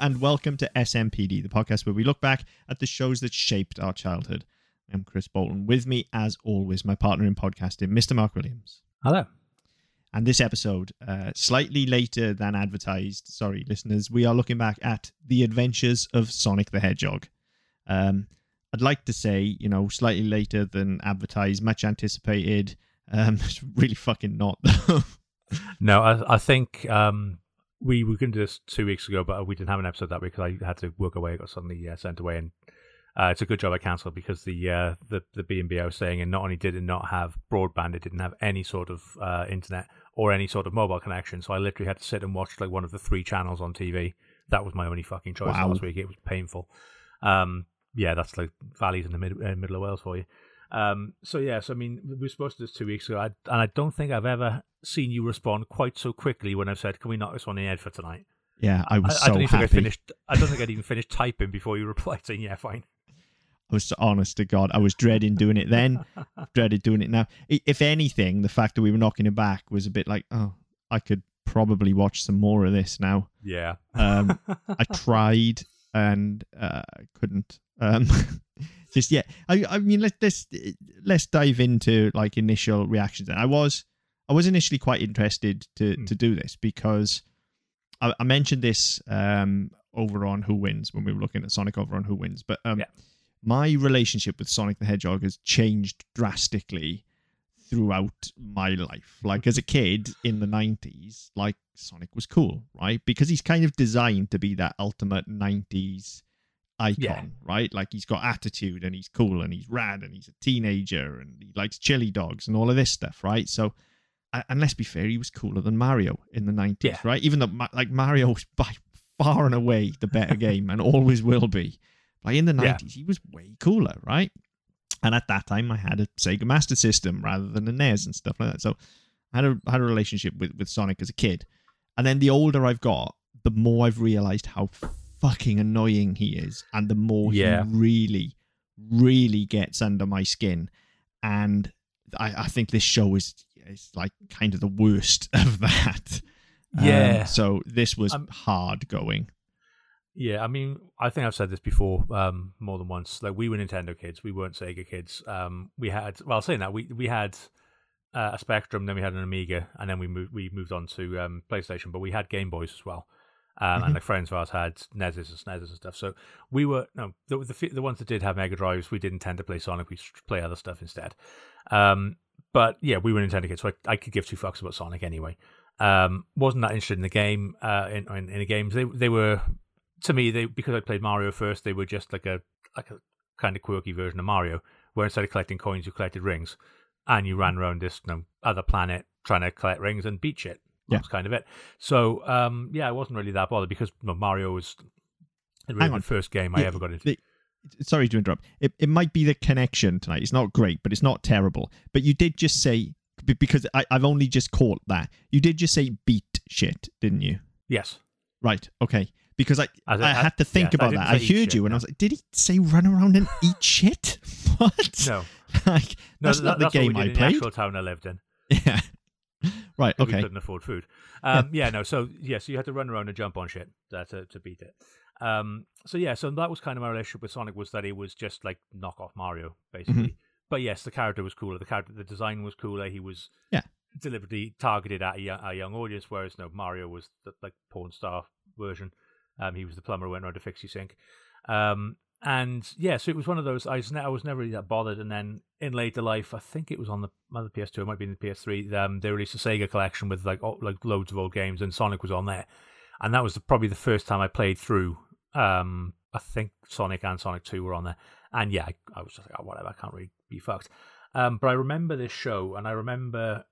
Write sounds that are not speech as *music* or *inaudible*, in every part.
And welcome to SMPD, the podcast where we look back at the shows that shaped our childhood. I'm Chris Bolton. With me, as always, my partner in podcasting, Mr. Mark Williams. Hello. And this episode, uh, slightly later than advertised, sorry, listeners, we are looking back at the adventures of Sonic the Hedgehog. Um, I'd like to say, you know, slightly later than advertised, much anticipated. Um, it's *laughs* really fucking not, though. No, I, I think um, we were going to do this two weeks ago, but we didn't have an episode that week because I had to work away. I got suddenly uh, sent away, and uh, it's a good job I cancelled because the uh, the the B and B I was saying, and not only did it not have broadband, it didn't have any sort of uh, internet or any sort of mobile connection. So I literally had to sit and watch like one of the three channels on TV. That was my only fucking choice Wow. last week. It was painful. Um, yeah, that's like valleys in the mid- uh, middle of Wales for you. Um, so yeah, so I mean, we were supposed to do this two weeks ago, I, and I don't think I've ever seen you respond quite so quickly when I've said, "Can we knock this one in the head for tonight?" Yeah, I was I, I so don't even think I happy. finished. I don't think I'd even finished typing before you replied saying, "Yeah, fine." I was honest to God. I was dreading doing it then, *laughs* dreaded doing it now. If anything, the fact that we were knocking it back was a bit like, oh, I could probably watch some more of this now. Yeah. Um, *laughs* I tried and uh, couldn't. Um, *laughs* just yeah. I, I mean, let's let's let's dive into like initial reactions. And I was I was initially quite interested to Hmm. to do this because I, I mentioned this um, over on Who Wins when we were looking at Sonic over on Who Wins, but um, Yeah. my relationship with Sonic the Hedgehog has changed drastically throughout my life. Like as a kid in the 90s, like Sonic was cool, right? Because he's kind of designed to be that ultimate 90s icon, Yeah. right? Like he's got attitude and he's cool and he's rad and he's a teenager and he likes chili dogs and all of this stuff, right? So and let's be fair, he was cooler than Mario in the 90s, Yeah. right? Even though like Mario was *laughs* by far and away the better *laughs* game and always will be. Like in the 90s, Yeah. he was way cooler, right? And at that time, I had a Sega Master System rather than a NES and stuff like that. So I had a had a relationship with, with Sonic as a kid. And then the older I've got, the more I've realized how fucking annoying he is, and the more Yeah. he really, really gets under my skin. And I, I think this show is is like kind of the worst *laughs* of that. Um, Yeah. so this was Um, hard going. Yeah, I mean, I think I've said this before um, more than once. Like, we were Nintendo kids, we weren't Sega kids. Um, we had, well, saying that, we we had uh, a Spectrum, then we had an Amiga, and then we moved we moved on to um, PlayStation. But we had Game Boys as well, um, Mhm. and the friends of ours had NESs and SNESs and stuff. So we were no the, the the ones that did have Mega Drives. We didn't tend to play Sonic. We play other stuff instead. Um, but yeah, we were Nintendo kids, so I, I could give two fucks about Sonic anyway. Um, wasn't that interested in the game, uh, in, in in the games. They they were to me they because I played Mario first. They were just like a like a kind of quirky version of Mario, where instead of collecting coins, you collected rings, and you ran around this you know, other planet trying to collect rings and beat shit. That Yeah. was kind of it. So um, yeah, I wasn't really that bothered because you know, Mario was the Hang really on. the first game I ever got into. the- sorry to interrupt. It, it might be the connection tonight. It's not great, but it's not terrible. But you did just say because I, I've only just caught that you did just say beat shit, didn't you? yes, Right. Okay. Because I I I, had to think I about didn't that. I heard shit, you, and I was like, did he say run around and eat *laughs* shit? *laughs* What? no, like no, that's that- not the that's game I the played. actual town I lived in. *laughs* Yeah. Right. 'cause We Okay. couldn't afford food. Um, yeah. no. So yeah, so you had to run around and jump on shit uh, to to beat it. Um, so yeah, so that was kind of my relationship with Sonic was that it was just like knockoff Mario basically. Mm-hmm. But yes, the character was cooler. The character, the design was cooler. He was Yeah. deliberately targeted at a young, a young audience, whereas no Mario was the like porn star version. Um, he was the plumber who went around to fix your sink. Um, and yeah, so it was one of those. I was, ne- I was never really that bothered. And then in later life, I think it was on the other PS2, it might be in the PS3. Um, they released a Sega collection with like oh, like loads of old games, and Sonic was on there. And that was the, probably the first time I played through. Um, I think Sonic and Sonic Two were on there. And yeah, I, I was just like, oh, whatever, I can't really be fucked. Um, but I remember this show, and I remember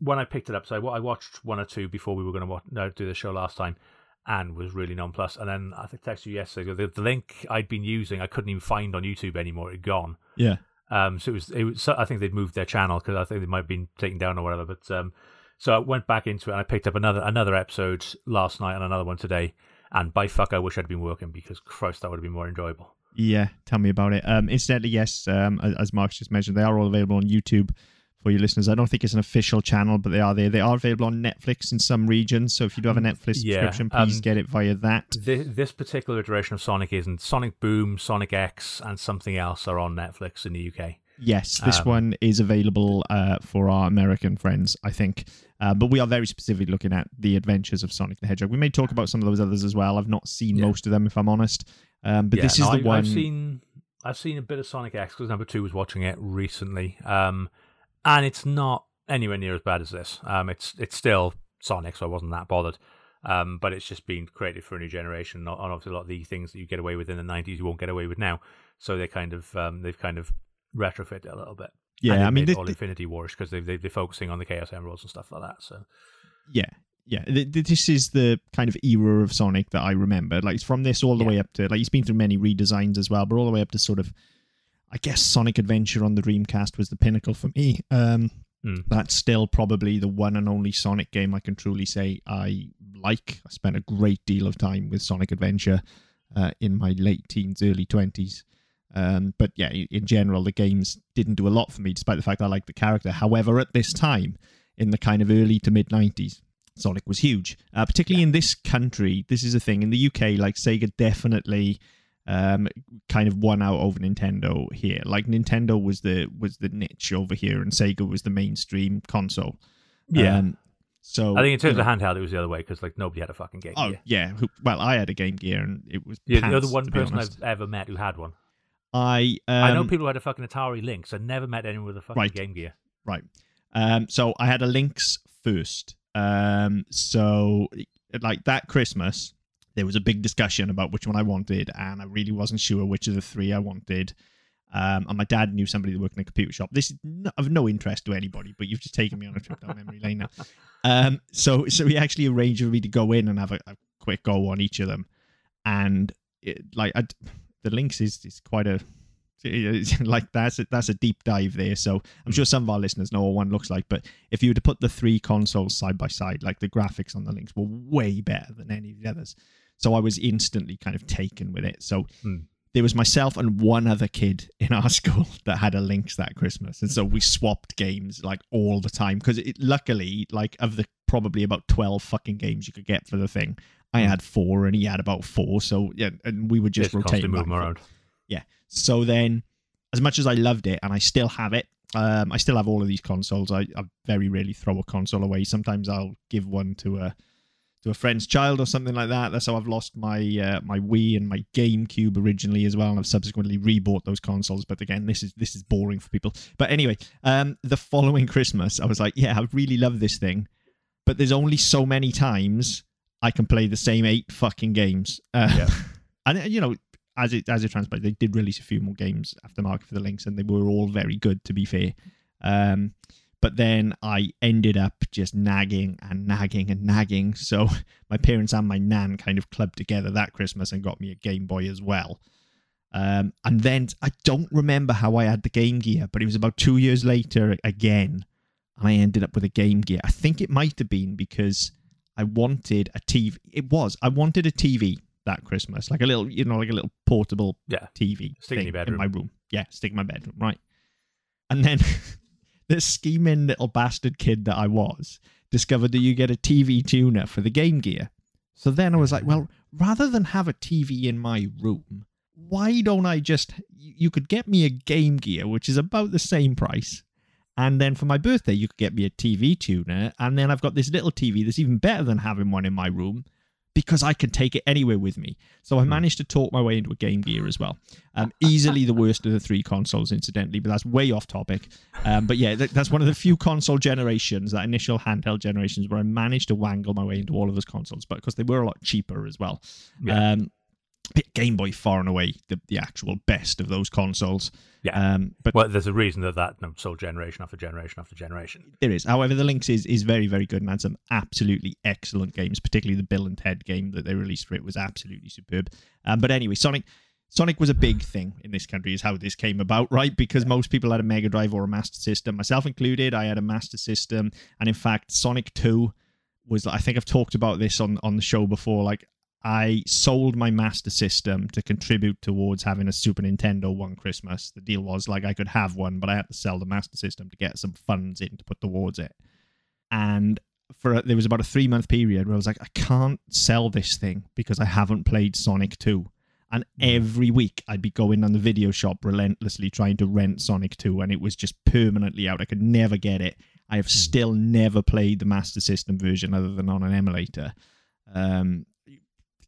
when I picked it up. So I, I watched one or two before we were going to no, do the show last time, and was really nonplussed. And then I think I texted you yesterday. The, the link I'd been using, I couldn't even find on YouTube anymore. It had gone. Yeah. Um, so it was, it was. so I think they'd moved their channel because I think they might have been taken down or whatever. But um, so I went back into it and I picked up another another episode last night and another one today. And by fuck, I wish I'd been working because Christ, that would have been more enjoyable. Yeah, tell me about it. Um, incidentally, yes, um, as, as Mark's just mentioned, they are all available on YouTube. For your listeners. I don't think it's an official channel, but they are there. They are available on Netflix in some regions. So if you do have a Netflix Yeah, subscription, please um, get it via that. This, this particular iteration of Sonic isn't. Sonic Boom, Sonic X, and something else are on Netflix in the UK. Yes, this Um, one is available uh, for our American friends, I think. Uh, but we are very specifically looking at the adventures of Sonic the Hedgehog. We may talk about some of those others as well. I've not seen Yeah. most of them, if I'm honest. Um, but Yeah, this is no, the I, one. I've seen. I've seen a bit of Sonic X because number two was watching it recently, um, and it's not anywhere near as bad as this. Um, it's it's still Sonic, so I wasn't that bothered. Um, but it's just been created for a new generation, and obviously a lot of the things that you get away with in the '90s, you won't get away with now. So they kind of um, they've kind of retrofit it a little bit. yeah, I mean, made all Infinity Wars because they, they they're focusing on the Chaos Emeralds and stuff like that. So yeah, yeah. Th- th- This is the kind of era of Sonic that I remember. Like, it's from this all the Yeah. way up to, like, he's been through many redesigns as well, but all the way up to sort of, I guess, Sonic Adventure on the Dreamcast was the pinnacle for me. Um, Hmm. That's still probably the one and only Sonic game I can truly say I like. I spent a great deal of time with Sonic Adventure uh, in my late teens, early 20s. Um, but yeah, in general, the games didn't do a lot for me, despite the fact I liked the character. However, at this time, in the kind of early to mid 90s, Sonic was huge. Uh, particularly in this country, this is a thing. In the UK, like Sega definitely um, kind of won out over Nintendo here. Like Nintendo was the was the niche over here, and Sega was the mainstream console. yeah, Um, so I think in terms you know- of handheld, it was the other way because like nobody had a fucking Game oh Gear. yeah, well I had a Game Gear and it was You're pants, the other one person honest. I've ever met who had one. I um, I know people who had a fucking Atari Lynx. I never met anyone with a fucking Right. Game Gear. Right. Um, so I had a Lynx first. Um, so like that Christmas, there was a big discussion about which one I wanted, and I really wasn't sure which of the three I wanted. Um, and my dad knew somebody that worked in a computer shop. This is no, of no interest to anybody, but you've just taken me on a trip down memory lane now. Um, so so he actually arranged for me to go in and have a, a quick go on each of them, and it, like i the Lynx is is quite a *laughs* like that's a, that's a deep dive there. So I'm sure some of our listeners know what one looks like. But if you were to put the three consoles side by side, like the graphics on the Lynx were way better than any of the others. So I was instantly kind of taken with it. So Hmm. there was myself and one other kid in our *laughs* school that had a Lynx that Christmas, and so we swapped games like all the time. Because luckily, like of the probably about twelve fucking games you could get for the thing, I Hmm. had four and he had about four. So yeah, and we would just Just rotate constantly back move and them around. So then, as much as I loved it, and I still have it, um, I still have all of these consoles. I, I very rarely throw a console away. Sometimes I'll give one to a to a friend's child or something like that. That's how I've lost my uh, my Wii and my GameCube originally as well, and I've subsequently rebought those consoles. But again, this is this is boring for people. But anyway, um, the following Christmas, I was like, yeah, I really love this thing, but there's only so many times I can play the same eight fucking games. Uh, Yeah. *laughs* and uh, you know, as it as it transpired, they did release a few more games aftermarket for the Lynx, and they were all very good, to be fair. Um, but then I ended up just nagging and nagging and nagging. So *laughs* my parents and my nan kind of clubbed together that Christmas and got me a Game Boy as well. Um, and then I don't remember how I had the Game Gear, but it was about two years later again, and I ended up with a Game Gear. I think it might have been because I wanted a TV. It was I wanted a TV that Christmas, like a little, you know, like a little portable Yeah. TV Stick in thing your bedroom. my room. Yeah, stick in my bedroom, right? And then *laughs* the scheming little bastard kid that I was discovered that you get a TV tuner for the Game Gear. So then I was like, well, rather than have a TV in my room, why don't I just you could get me a Game Gear, which is about the same price. And then for my birthday, you could get me a TV tuner. And then I've got this little TV that's even better than having one in my room because I can take it anywhere with me. So I managed to talk my way into a Game Gear as well. Um, easily the worst of the three consoles, incidentally, but that's way off topic. Um, but yeah, that, that's one of the few console generations, that initial handheld generations, where I managed to wangle my way into all of those consoles, but because they were a lot cheaper as well. Yeah. Um, Game Boy far and away the, the actual best of those consoles. Yeah. Um, but Well, there's a reason that that sold generation after generation after generation. There is. However, the Lynx is, is very, very good and had some absolutely excellent games, particularly the Bill and Ted game that they released for it was absolutely superb. Um, but anyway, Sonic Sonic was a big thing in this country, is how this came about, right? Because most people had a Mega Drive or a Master System, myself included. I had a Master System, and in fact, Sonic Two was. I think I've talked about this on on the show before. Like I sold my Master System to contribute towards having a Super Nintendo one Christmas. The deal was like I could have one, but I had to sell the Master System to get some funds in to put towards it. And for a, there was about a three month period where I was like, I can't sell this thing because I haven't played Sonic 2. And every week I'd be going on the video shop relentlessly trying to rent Sonic 2, and it was just permanently out. I could never get it. I have still never played the Master System version other than on an emulator. Um,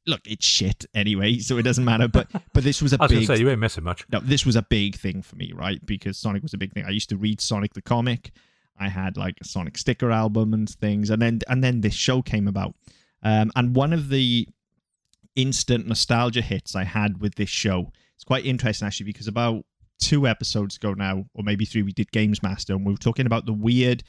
look, it's shit anyway, so it doesn't matter. But but this was a *laughs* I was big say you ain't missing much. no, this was a big thing for me, right? Because Sonic was a big thing. I used to read Sonic the comic. I had like a Sonic sticker album and things, and then and then this show came about. Um, and one of the instant nostalgia hits I had with this show, it's quite interesting actually, because about two episodes ago now, or maybe three, we did Games Master, and we were talking about the weird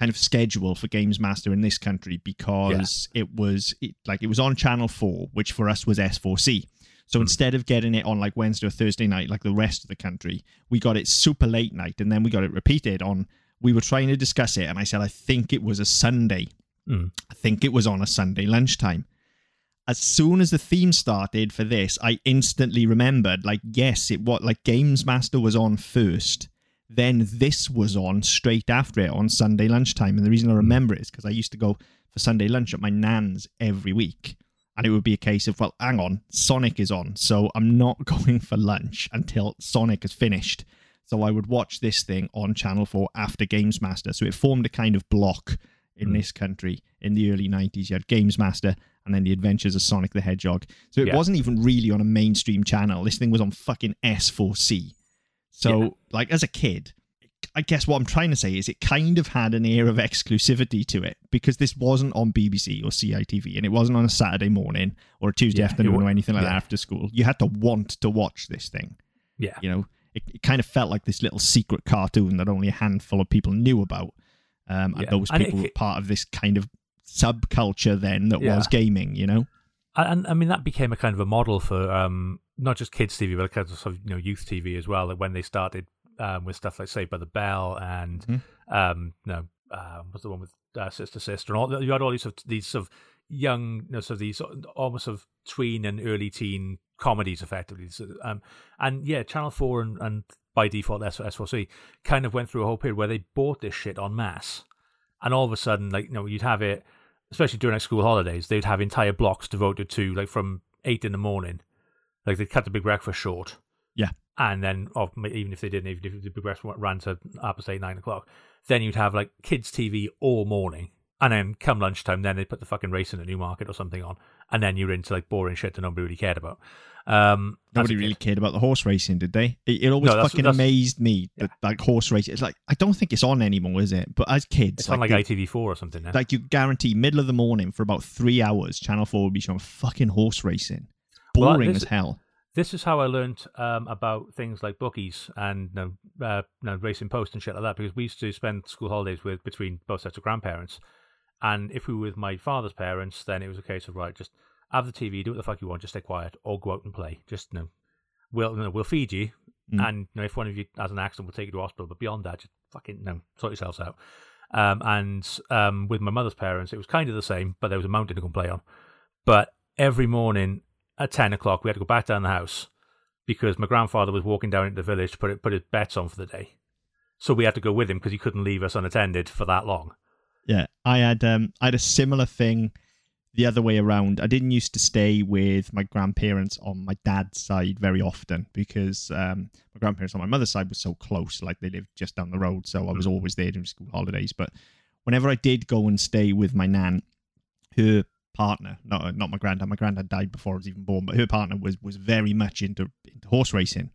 kind of schedule for Games Master in this country because it was it, like it was on Channel Four, which for us was S4C. So instead of getting it on like Wednesday or Thursday night, like the rest of the country, we got it super late night, and then we got it repeated on. We were trying to discuss it, and I said I think it was a Sunday. Mm. I think it was on a Sunday lunchtime. As soon as the theme started for this, I instantly remembered, like, yes, it was like Games Master was on first. Then this was on straight after it on Sunday lunchtime. And the reason I remember it is because I used to go for Sunday lunch at my nan's every week. And it would be a case of, well, hang on, Sonic is on. So I'm not *laughs* going for lunch until Sonic is finished. So I would watch this thing on Channel 4 after Games Master. So it formed a kind of block in Mm. this country in the early 90s. You had Games Master and then the Adventures of Sonic the Hedgehog. So it Yeah. wasn't even really on a mainstream channel. This thing was on fucking S4C. So, Yeah. like, as a kid, I guess what I'm trying to say is it kind of had an air of exclusivity to it because this wasn't on BBC or CITV and it wasn't on a Saturday morning or a Tuesday Yeah, afternoon or anything like that after school. You had to want to watch this thing Yeah. you know it, it kind of felt like this little secret cartoon that only a handful of people knew about um, and Yeah. those And it- people were part of this kind of subculture then that Yeah. was gaming you know And I mean that became a kind of a model for um, not just kids TV, but kind of sort of, you know youth TV as well. Like when they started um, with stuff like Saved by the Bell and Mhm. um, you know uh, what's the one with uh, Sister Sister and all. You had all these sort of, these sort of young, you know, sort of these almost of tween and early teen comedies, effectively. So, um, and yeah, Channel Four and, and by default S S4C kind of went through a whole period where they bought this shit en masse, and all of a sudden, like you know, you'd have it especially during like school holidays, they'd have entire blocks devoted to like from eight in the morning, like they'd cut the big breakfast short. Yeah. And then, oh, or even if they didn't, even if the big breakfast ran to up to say nine o'clock, then you'd have like kids' TV all morning. And then come lunchtime, then they put the fucking racing at Newmarket or something on, and then you're into like boring shit that nobody really cared about. Um, nobody really kid. cared about the horse racing did they it, it always No, that's- fucking that's- amazed me that like horse racing it's like i don't think it's on anymore is it but as kids It's on like you- ITV4 or something now. like you guarantee middle of the morning for about three hours channel 4 would be showing fucking horse racing Well, boring this- as hell this is how I learnt um, about things like bookies and you know, uh, you know, racing post and shit like that because we used to spend school holidays with between both sets of grandparents, and if we were with my father's parents, then it was a case of right, just have the TV, do what the fuck you want, just stay quiet, or go out and play. Just you know, we'll you know, we'll feed you, Mm. and you know, if one of you has an accident, we'll take you to hospital. But beyond that, just fucking you know, sort yourselves out. Um, and um, with my mother's parents, it was kind of the same, but there was a mountain to go and play on. But every morning at 10 o'clock, we had to go back down the house because my grandfather was walking down into the village to put, it, put his bets on for the day. So we had to go with him because he couldn't leave us unattended for that long. Yeah, I had um I had a similar thing the other way around. I didn't used to stay with my grandparents on my dad's side very often because um my grandparents on my mother's side was so close, like they lived just down the road, so I was always there during school holidays. But whenever I did go and stay with my nan, her partner, not not my granddad, my granddad died before I was even born, but her partner was was very much into into horse racing,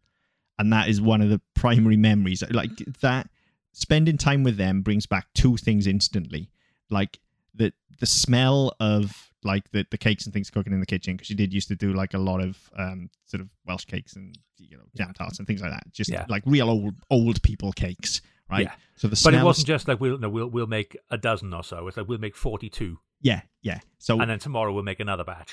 and that is one of the primary memories. Like that, spending time with them brings back two things instantly, like the the smell of like the, the cakes and things cooking in the kitchen because she did used to do like a lot of um sort of Welsh cakes and you know jam tarts and things like that, just Yeah. like real old old people cakes, right? Yeah. So the But it wasn't just like we'll no, we'll we'll make a dozen or so. It's like we'll make forty two, yeah, yeah. So and then tomorrow we'll make another batch.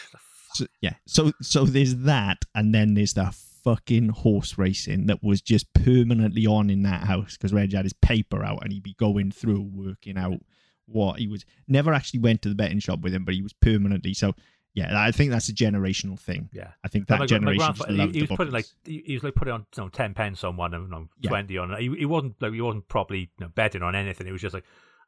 so, yeah so so there's that and then there's the fucking horse racing that was just permanently on in that house because reg had his paper out and he'd be going through working out what he was never actually went to the betting shop with him but he was permanently so yeah, I think that's a generational thing. Yeah. I think that my- my generation grandfather- he, he was putting like he, he was like putting on you know, ten pence on one and you know, Yeah. twenty on. He, he wasn't like he wasn't probably you know, betting on anything. It was just like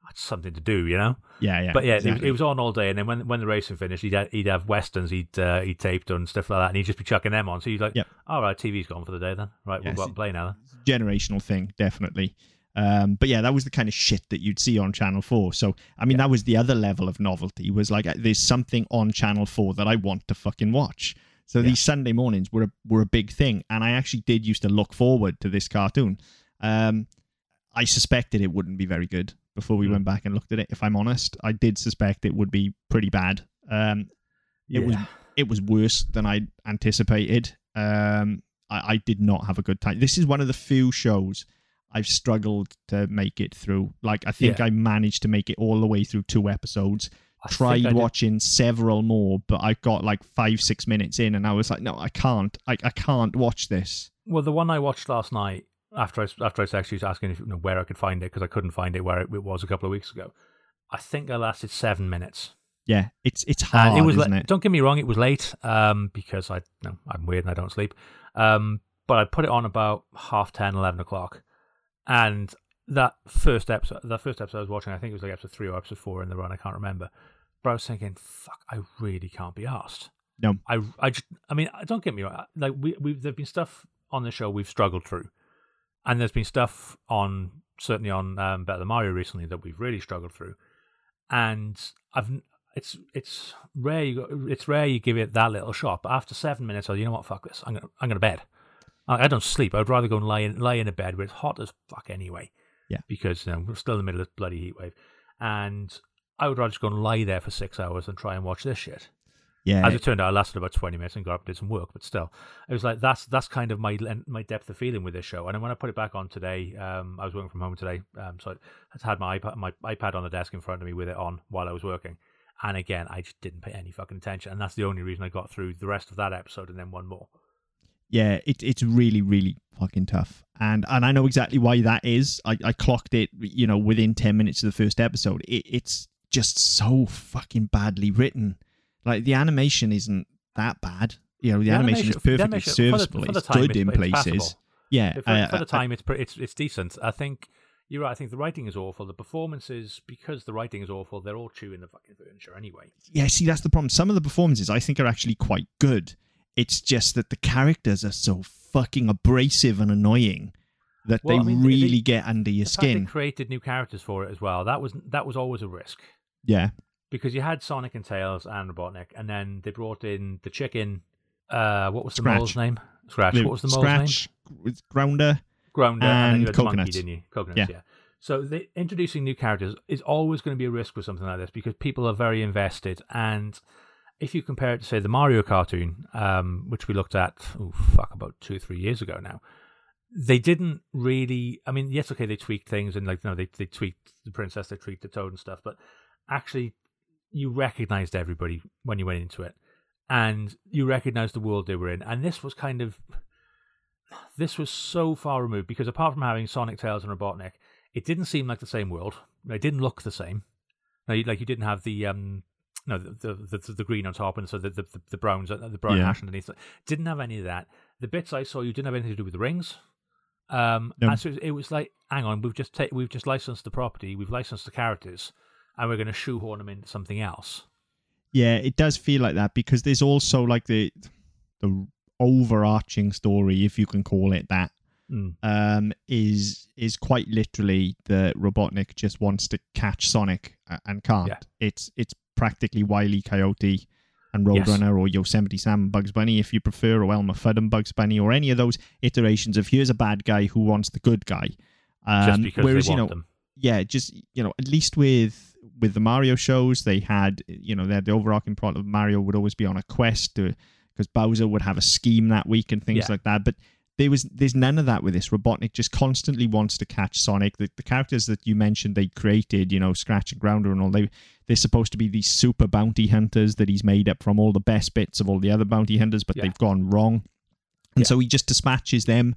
that's something to do, you know. yeah, yeah, but yeah, it, was, exactly. it was on all day, and then when when the racing finished, he'd have, he'd have westerns he'd uh, he'd taped and stuff like that, and he'd just be chucking them on. So he's like, Yep. all right, TV's gone for the day then. Right, Yeah, we'll go out and play now. Then. generational thing, definitely. Um, but yeah, that was the kind of shit that you'd see on Channel Four. So I mean, Yeah. that was the other level of novelty. Was like, uh, there's something on Channel Four that I want to fucking watch. So Yeah. these Sunday mornings were a, were a big thing, and I actually did used to look forward to this cartoon. Um, I suspected it wouldn't be very good before we Mm. went back and looked at it. If I'm honest, I did suspect it would be pretty bad. Um, it was it was worse than I anticipated. Um, I, I did not have a good time. This is one of the few shows I've struggled to make it through. Like I think Yeah. I managed to make it all the way through two episodes. I Tried watching several more, but I got like five, six minutes in, and I was like, no, I can't. I, I can't watch this. Well, the one I watched last night after I after I actually was asking if, you know, where I could find it because I couldn't find it where it, it was a couple of weeks ago. I think I lasted seven minutes. Yeah, it's it's hard, And it was isn't it? Don't get me wrong, it was late um, because I no, I'm weird and I don't sleep. Um, but I put it on about half 10, 11 o'clock, and that first episode, that first episode I was watching, I think it was like episode three or episode four in the run. I can't remember. But I was thinking, fuck, I really can't be asked. No. I, I just, I mean, don't get me wrong. Like we, we've there've been stuff on the show we've struggled through, and there's been stuff on certainly on um, Better Than Mario recently that we've really struggled through, and I've it's it's rare you go, it's rare you give it that little shot. But after seven minutes, I you know what, fuck this, I'm gonna I'm gonna bed. I, I don't sleep. I'd rather go and lie in lie in a bed where it's hot as fuck anyway. Yeah. because you know, we're still in the middle of this bloody heat wave, and I would rather just go and lie there for six hours than try and watch this shit. Yeah, As it turned out, I lasted about twenty minutes and got up and did some work, but still, it was like that's that's kind of my my depth of feeling with this show. And then when I put it back on today, um, I was working from home today, um, so I had my iPad my iPad on the desk in front of me with it on while I was working. And again, I just didn't pay any fucking attention, and that's the only reason I got through the rest of that episode and then one more. yeah, it, it's really, really fucking tough. And and I know exactly why that is. I, I clocked it, you know, within 10 minutes of the first episode. It, it's just so fucking badly written. Like, the animation isn't that bad. You know, the, animation, is the perfectly animation- for the- serviceable. for the it's good it's- in places. passable. Yeah. For, uh, for the uh, time, it's pre- it's it's decent. I think you're right. I think the writing is awful. The performances, because the writing is awful, they're all chewing the fucking furniture anyway. yeah, see, that's the problem. Some of the performances I think are actually quite good. It's just that the characters are so fucking abrasive and annoying that Well, they I mean, really they- get under your The skin. created new characters for it as well. That was that was always a risk Yeah. Because you had Sonic and Tails and Robotnik, and then they brought in the chicken. Uh, what was the Scratch. mole's name? Scratch. What was the mole's name? Scratch, Grounder. Grounder and, and you had the monkey, didn't you? Coconuts, Yeah. yeah. So the, introducing new characters is always going to be a risk with something like this because people are very invested. And if you compare it to say the Mario cartoon, um, which we looked at, oh fuck, about two or three years ago now, they didn't really. I mean, yes, okay, they tweaked things and like you know they they tweaked the princess, they tweaked the toad and stuff, but actually, you recognized everybody when you went into it, and you recognized the world they were in, and this was kind of this was so far removed because apart from having Sonic, Tails, and Robotnik, it didn't seem like the same world. It didn't look the same. Like you didn't have the um, no, the the, the, the green on top and so the the, the browns, uh, the brown Yeah. hash underneath. Didn't have any of that. The bits I saw, you didn't have anything to do with the rings. Um, No. and so it was like, hang on, we've just ta- we've just licensed the property, we've licensed the characters, and we're going to shoehorn them into something else. Yeah, it does feel like that because there's also like the the overarching story, if you can call it that, Mm. um, is is quite literally that Robotnik just wants to catch Sonic and can't. Yeah. It's it's practically Wile E. Coyote and Yes. Roadrunner or Yosemite Sam and Bugs Bunny if you prefer, or Elmer Fudd and Bugs Bunny, or any of those iterations of here's a bad guy who wants the good guy. Um, just because whereas they you want know them. Yeah, just you know, at least with with the Mario shows, they had you know, they had the overarching plot of Mario would always be on a quest to because Bowser would have a scheme that week and things Yeah. like that. But there was there's none of that with this. Robotnik just constantly wants to catch Sonic. The, the characters that you mentioned they created, you know, Scratch and Grounder and all, they they're supposed to be these super bounty hunters that he's made up from all the best bits of all the other bounty hunters, but Yeah. they've gone wrong. And Yeah. so he just dispatches them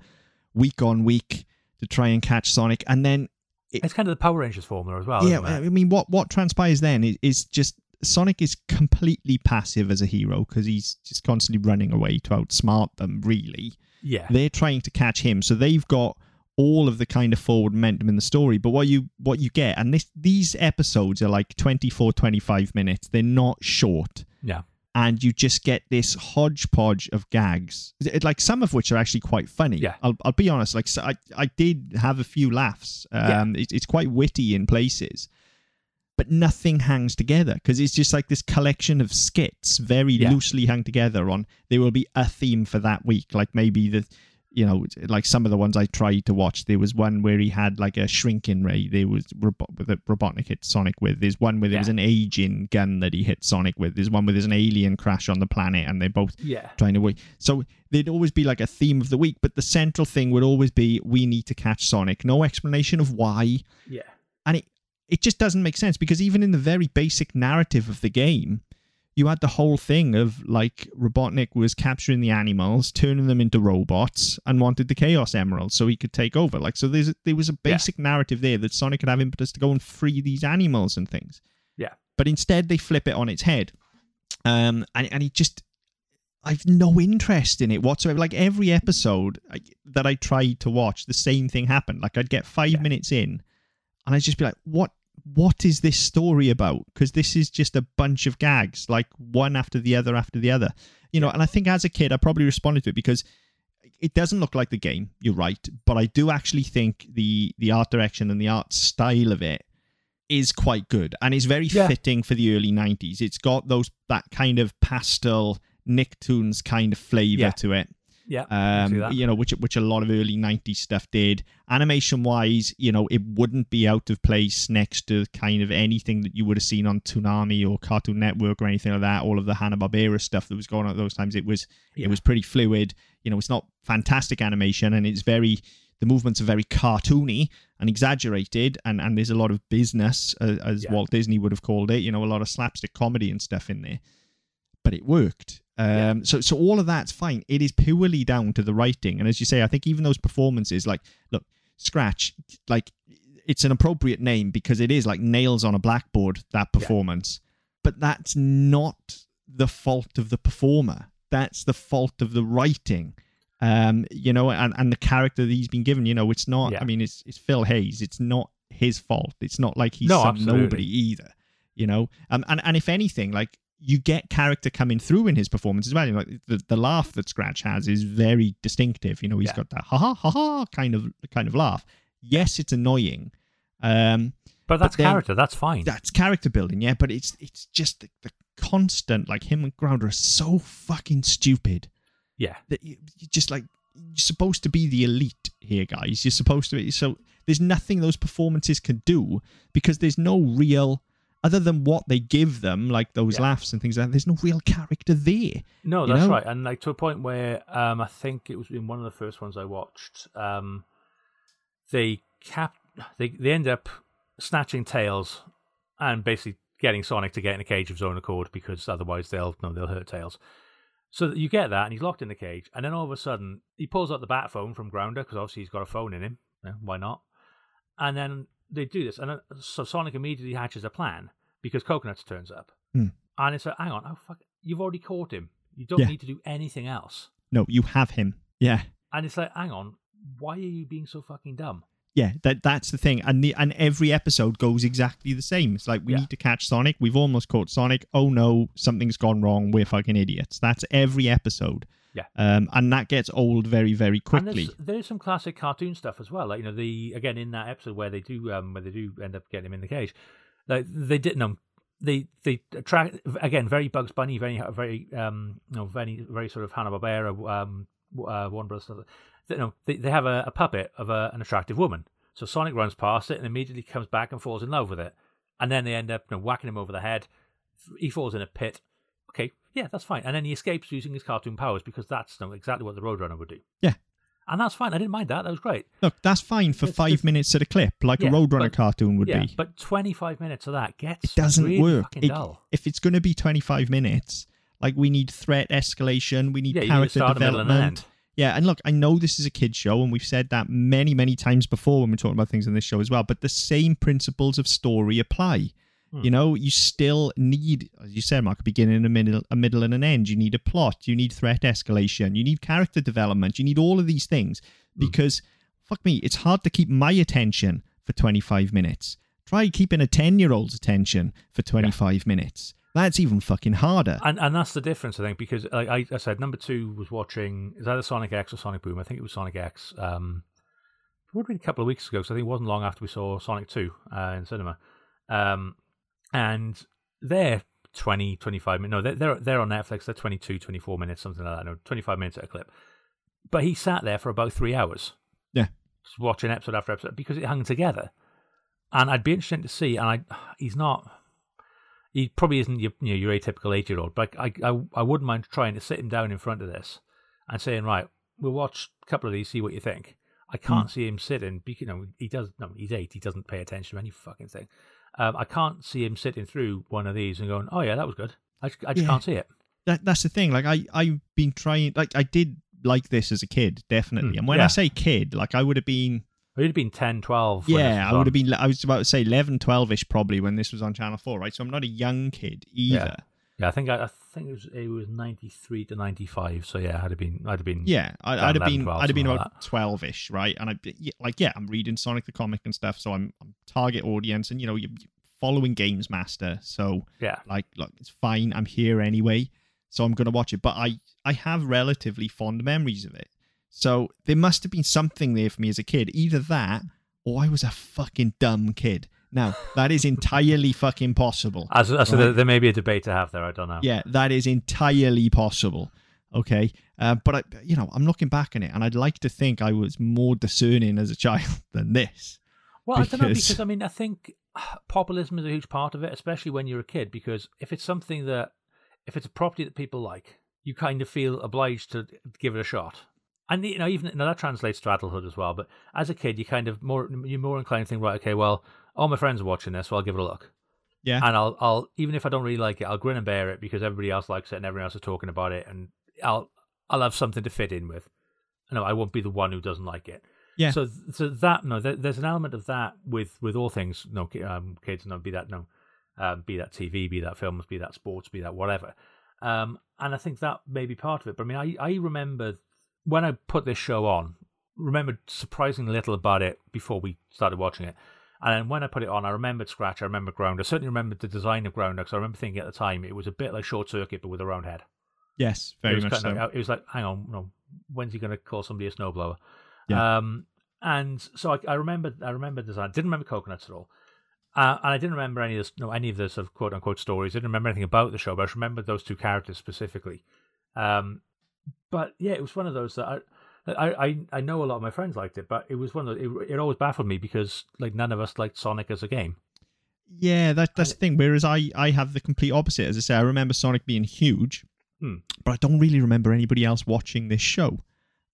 week on week to try and catch Sonic, and then It's kind of the Power Rangers formula as well. yeah, isn't it? I mean, what what transpires then is, is just Sonic is completely passive as a hero because he's just constantly running away to outsmart them. Really, Yeah. they're trying to catch him, so they've got all of the kind of forward momentum in the story. But what you what you get, and this these episodes are like 24, 25 minutes. They're not short Yeah. And you just get this hodgepodge of gags, It- like some of which are actually quite funny. Yeah. I'll, I'll be honest. Like so I, I did have a few laughs. Um, it, it's quite witty in places, but nothing hangs together because it's just like this collection of skits, very Yeah. loosely hung together. On there will be a theme for that week, like maybe the. You know, like some of the ones I tried to watch, there was one where he had like a shrinking ray. There was robot with a Robotnik hit Sonic with. There's one where there was an aging gun that he hit Sonic with. There's one where there's an alien crash on the planet, and they're both Yeah. trying to wait. So there'd always be like a theme of the week, but the central thing would always be we need to catch Sonic. No explanation of why, Yeah. and it it just doesn't make sense because even in the very basic narrative of the game, you had the whole thing of like Robotnik was capturing the animals, turning them into robots, and wanted the Chaos Emerald so he could take over. Like so, there's there was a Yeah. basic narrative there that Sonic could have impetus to go and free these animals and things. Yeah. But instead, they flip it on its head, um, and and he just. I've no interest in it whatsoever. Like every episode I, that I tried to watch, the same thing happened. Like I'd get five Yeah. minutes in, and I'd just be like, "What? What is this story about?" Because this is just a bunch of gags, like one after the other after the other. You know, and I think as a kid, I probably responded to it because it doesn't look like the game. You're right, but I do actually think the the art direction and the art style of it is quite good and it's very Yeah. fitting for the early 90s. It's got those that kind of pastel Nicktoons kind of flavor Yeah. to it. Yeah. I can see Um, you know, which which a lot of early '90s stuff did. Animation wise, you know, it wouldn't be out of place next to kind of anything that you would have seen on Toonami or Cartoon Network or anything like that. All of the Hanna Barbera stuff that was going on at those times, it was Yeah. it was pretty fluid. You know, it's not fantastic animation, and it's very the movements are very cartoony and exaggerated, and and there's a lot of business, uh, as Yeah. Walt Disney would have called it. You know, a lot of slapstick comedy and stuff in there but it worked. Yeah. Um, so so all of that's fine. It is purely down to the writing, and as you say, I think even those performances, like look, Scratch, like it's an appropriate name because it is like nails on a blackboard that performance, but that's not the fault of the performer. That's the fault of the writing. Um, you know, and, and the character that he's been given, you know, it's not. Yeah. I mean, it's it's Phil Hayes. It's not his fault. It's not like he's No, some absolutely. nobody either. You know, um, and and if anything, like you get character coming through in his performance as well. You know, like the, the laugh that Scratch has is very distinctive. You know, he's Yeah. got that ha ha ha ha kind of kind of laugh. Yes, it's annoying. Um, But that's then- character. That's fine. that's character building, yeah. But it's it's just the, the constant like him and Grounder are so fucking stupid yeah. that you, you just like you're supposed to be the elite here, guys. You're supposed to be so. There's nothing those performances can do because there's no real. Other than what they give them, like those Yeah. laughs and things like that, there's no real character there. No, that's know? right. And like to a point where um, I think it was in one of the first ones I watched. Um, they cap they they end up snatching Tails and basically getting Sonic to get in a cage of his own accord because otherwise they'll no they'll hurt Tails. So you get that, and he's locked in the cage, and then all of a sudden he pulls out the bat phone from Grounder because obviously he's got a phone in him. Yeah, why not? And then they do this, and then, so Sonic immediately hatches a plan because Coconuts turns up, Hmm. and it's like, hang on, oh fuck, you've already caught him. You don't Yeah. need to do anything else. No, you have him. Yeah, And it's like, hang on, why are you being so fucking dumb? yeah. That that's the thing, and the and every episode goes exactly the same. It's like we Yeah. need to catch Sonic. We've almost caught Sonic. Oh no, something's gone wrong. We're fucking idiots. That's every episode. Yeah. Um, and that gets old very very And quickly. there's, there's some classic cartoon stuff as well. Like you know, the again in that episode where they do um where they do end up getting him in the cage, like they didn't know. They they attract again very Bugs Bunny, very very um you know very very sort of Hanna Barbera um uh, Warner Brothers stuff. They, you know, they they have a, a puppet of a, an attractive woman. So Sonic runs past it and immediately comes back and falls in love with it. And then they end up you know, whacking him over the head. He falls in a pit. Okay, yeah, that's fine. And then he escapes using his cartoon powers because that's you know, exactly what the Roadrunner would do. Yeah. And that's fine. I didn't mind that. That was great. Look, that's fine for It's- five it's- minutes at a clip, like Yeah, a Roadrunner but- cartoon would yeah, be. but 25 minutes of that gets it doesn't really work. fucking It- dull. if it's going to be 25 minutes, like we need threat escalation, we need Yeah, need character a middle, and development. Yeah, and look, I know this is a kid's show, and we've said that many, many times before when we're talking about things in this show as well, but the same principles of story apply. Hmm. You know, you still need, as you said, Mark, a beginning, a middle, a middle, and an end. You need a plot. You need threat escalation. You need character development. You need all of these things Hmm. because, fuck me, it's hard to keep my attention for 25 minutes. Try keeping a 10 year old's attention for 25 minutes. That's even fucking harder. And and that's the difference, I think, because like I, I said, number two was watching is either Sonic X or Sonic Boom. I think it was Sonic X. Um, it would have been a couple of weeks ago, so I think it wasn't long after we saw Sonic Two uh, in cinema. Um, and they're 20, 25 minutes. No, they're, they're they're on Netflix. They're 22, 24 minutes, something like that. No, twenty five minutes at a clip. But he sat there for about three hours. Yeah. just watching episode after episode because it hung together. And I'd be interested to see. And I, he's not he probably isn't your you know, your atypical eight year old, but I, I I wouldn't mind trying to sit him down in front of this and saying, right, we'll watch a couple of these, see what you think. I can't hmm. see him sitting. You know, he does. No, he's eight. He doesn't pay attention to any fucking thing. Um, I can't see him sitting through one of these and going, "Oh yeah, that was good." I just, I just Yeah. can't see it. that that's the thing. Like I I've been trying. Like I did like this as a kid, definitely. Hmm, and when yeah. I say kid, like I would have been. It would have been 10, 12. Yeah, I would have been. I was about to say 11, 12 ish probably when this was on Channel Four, right? So I'm not a young kid either. Yeah, I think I, I think it was it was ninety three to ninety five. So yeah, I'd have been I'd have been Yeah, I, I'd have been. 12, I'd have been about twelve ish, right? And I yeah, like yeah, I'm reading Sonic the comic and stuff, so I'm, I'm target audience, and you know you're following Games Master, so yeah like look, it's fine. I'm here anyway, so I'm gonna watch it. But I I have relatively fond memories of it, so there must have been something there for me as a kid. Either that, or I was a fucking dumb kid. Now that is entirely fucking possible. As, as so Right. there, there may be a debate to have there. I don't know. Yeah, that is entirely possible. Okay, uh, but I, you know, I'm looking back on it, and I'd like to think I was more discerning as a child *laughs* than this. Well, I don't know Because- because I mean I think populism is a huge part of it, especially when you're a kid. Because if it's something that if it's a property that people like, you kind of feel obliged to give it a shot. And you know, even now that translates to adulthood as well. But as a kid, you kind of more you're more inclined to think, right, okay, well, all my friends are watching this, so I'll give it a look. Yeah, and I'll I'll even if I don't really like it, I'll grin and bear it because everybody else likes it and everyone else is talking about it, and I'll I'll have something to fit in with. No, I won't be the one who doesn't like it. Yeah. So so that no, there, there's an element of that with with all things. No, um, kids, no, be that no, um, be that TV, be that films, be that sports, be that whatever. Um, and I think that may be part of it. But I mean, I I remember when I put this show on, remembered surprisingly little about it before we started watching it. And then when I put it on, I remembered Scratch, I remembered Grounder. I certainly remembered the design of Grounder because I remember thinking at the time it was a bit like Short Circuit but with a round head. yes, very much so. of- it was like, hang on, no, when's he going to call somebody a snowblower? Yeah. Um, and so I, I remember, I remember design. Didn't remember coconuts at all. Uh, and I didn't remember any of this, no, any of the sort of quote unquote stories. I didn't remember anything about the show, but I just remembered those two characters specifically. Um, but yeah, it was one of those that I, I, I, know a lot of my friends liked it, but it was one of the, it, it always baffled me because like none of us liked Sonic as a game. Yeah, that that's the thing. Whereas I I have the complete opposite. As I say, I remember Sonic being huge, Hmm. but I don't really remember anybody else watching this show.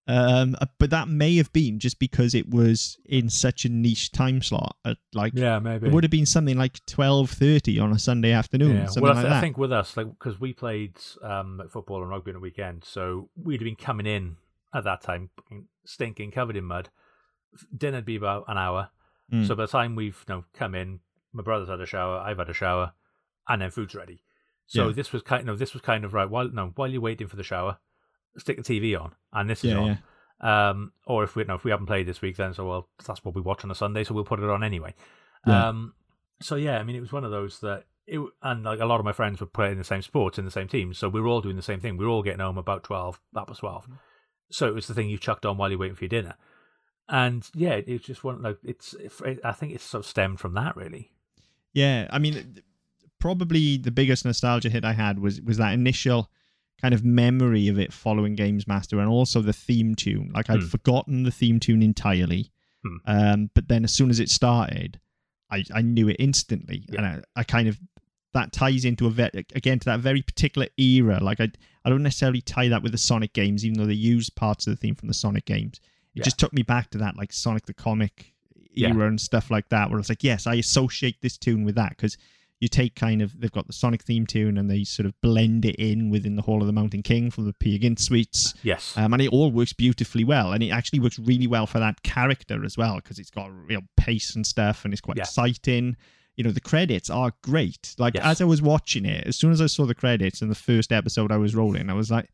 Um, uh, but that may have been just because it was in such a niche time slot. At like, Yeah, maybe. it would have been something like twelve thirty on a Sunday afternoon, Yeah. something Well, I, like th- I think with us, like, because we played um, football and rugby on the weekend, so we'd have been coming in at that time, stinking, covered in mud. Dinner'd be about an hour. Mm. So by the time we've you know come in, my brother's had a shower, I've had a shower, and then food's ready. So Yeah. this was kind of this was kind of right. While no, while you're waiting for the shower, stick the TV on, and this is yeah, on. yeah. Um, or if we no, if we haven't played this week, then so well, that's what we watch on a Sunday, so we'll put it on anyway. Yeah. Um, so yeah, I mean, it was one of those that it and like a lot of my friends were playing the same sports in the same teams, so we were all doing the same thing. We were all getting home about twelve. That was twelve. So it was the thing you chucked on while you're waiting for your dinner. And yeah, it- it's just one like it's. I think it's sort of stemmed from that really. Yeah, I mean, probably the biggest nostalgia hit I had was was that initial kind of memory of it following Games Master, and also the theme tune. Like I'd Hmm. forgotten the theme tune entirely, Hmm. um, but then as soon as it started, I I knew it instantly, and I, I kind of that ties into a ve- again to that very particular era. Like I I don't necessarily tie that with the Sonic games, even though they use parts of the theme from the Sonic games. It Yeah. just took me back to that like Sonic the comic Yeah. era and stuff like that, where it's like, yes, I associate this tune with that because you take kind of they've got the Sonic theme tune and they sort of blend it in within the Hall of the Mountain King from the Peer Gynt suites. Yes. Um, and it all works beautifully well, and it actually works really well for that character as well because it's got real pace and stuff, and it's quite Yeah. exciting. you know the credits are great. Like Yes. as I was watching it, as soon as I saw the credits and the first episode I was rolling, I was like,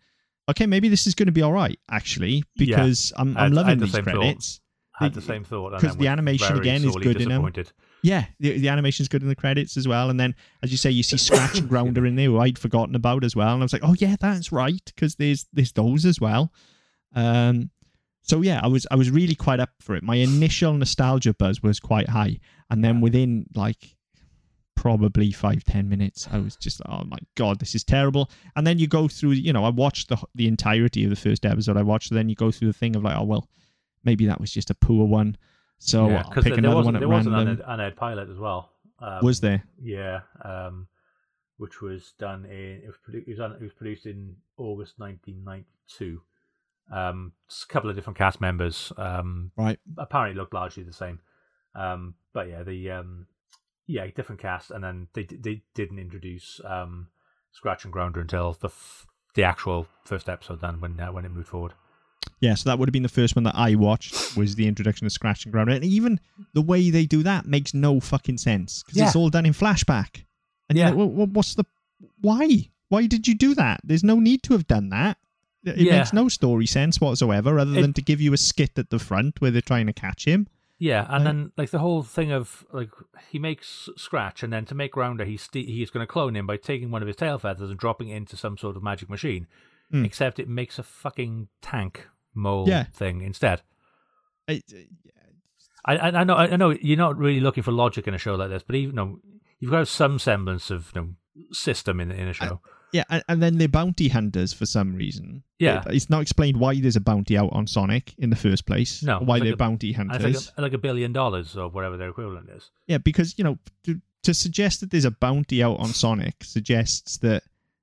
okay, maybe this is going to be all right actually Yeah. because I'm I had- I'm I loving had the these same thought. credits. I had The- the same thought. because the animation again is good in disappointed. Yeah, the, the animation's good in the credits as well. And then, as you say, you see Scratch and Grounder in there, who I'd forgotten about as well. And I was like, oh yeah, that's right, because there's there's those as well. Um, so yeah, I was I was really quite up for it. My initial nostalgia buzz was quite high, and then within like probably five ten minutes, I was just oh my god, this is terrible. And then you go through, you know, I watched the the entirety of the first episode. I watched, then you go through the thing of like, oh well, maybe that was just a poor one. So Yeah, I'll pick there another was, one at there was an random. unaired pilot as well. Um, was there? Yeah, um, which was done in it was, produ- it was, done, it was produced in August 1992. Um, a couple of different cast members. Um, Right. apparently looked largely the same. Um, but yeah, the um, yeah different cast, and then they they didn't introduce um, Scratch and Grounder until the f- the actual first episode. Then when uh, when it moved forward. Yeah, so that would have been the first one that I watched was the introduction of Scratch and Grounder, and even the way they do that makes no fucking sense because it's all done in flashback. And Yeah. yeah, well, what's the why? Why did you do that? There's no need to have done that. It Yeah. makes no story sense whatsoever, other It- than to give you a skit at the front where they're trying to catch him. Yeah, and Right. then like the whole thing of like he makes Scratch, and then to make Grounder, he's st- he's going to clone him by taking one of his tail feathers and dropping it into some sort of magic machine. Hmm. Except it makes a fucking tank mole Yeah. thing instead. I, I, I I know I know you're not really looking for logic in a show like this, but even though you've got some semblance of you know, system in in a show. yeah, and, and then they're bounty hunters for some reason. Yeah. It- it's not explained why there's a bounty out on Sonic in the first place. No, why like they're a- bounty hunters. like a, like a billion dollars or whatever their equivalent is. Yeah, because you know, to, to suggest that there's a bounty out on Sonic suggests that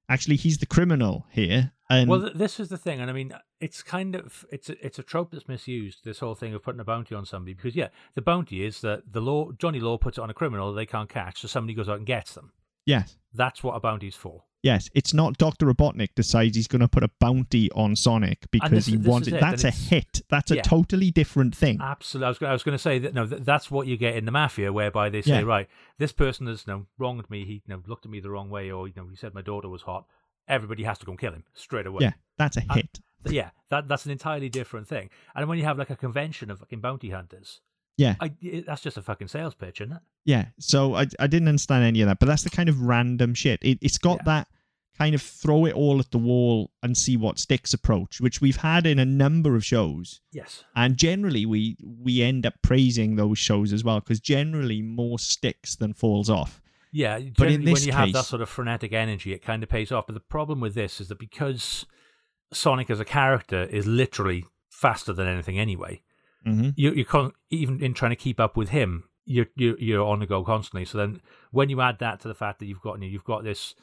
actually he's the criminal here, and well, this is the thing, and I mean, it's kind of it's a, it's a trope that's misused. This whole thing of putting a bounty on somebody because yeah, the bounty is that the law Johnny Law puts it on a criminal they can't catch, so somebody goes out and gets them. yes, That's what a bounty's for. yes, it's not Doctor Robotnik decides he's going to put a bounty on Sonic because this- he this wants it. it, That's a and hit. That's a totally different thing. Absolutely, I was I was going to say that no, that's what you get in the mafia, whereby they say Yeah. right, this person has you know, wronged me, he you know, looked at me the wrong way, or you know, he said my daughter was hot. Everybody has to go and kill him straight away. yeah, that's a uh, hit. Th- yeah, that that's an entirely different thing. And when you have like a convention of fucking bounty hunters, Yeah. I, that's just a fucking sales pitch, isn't it? Yeah, so I I didn't understand any of that, but that's the kind of random shit. It it's got Yeah. that kind of throw it all at the wall and see what sticks approach, which we've had in a number of shows. Yes. And generally, we we end up praising those shows as well because generally more sticks than falls off. Yeah, But in this when you have that sort of frenetic energy, it kind of pays off. But the problem with this is that because Sonic as a character is literally faster than anything anyway, Mm-hmm. you you con- even in trying to keep up with him, you're you're, you're on the go constantly. So then when you add that to the fact that you've got you've got this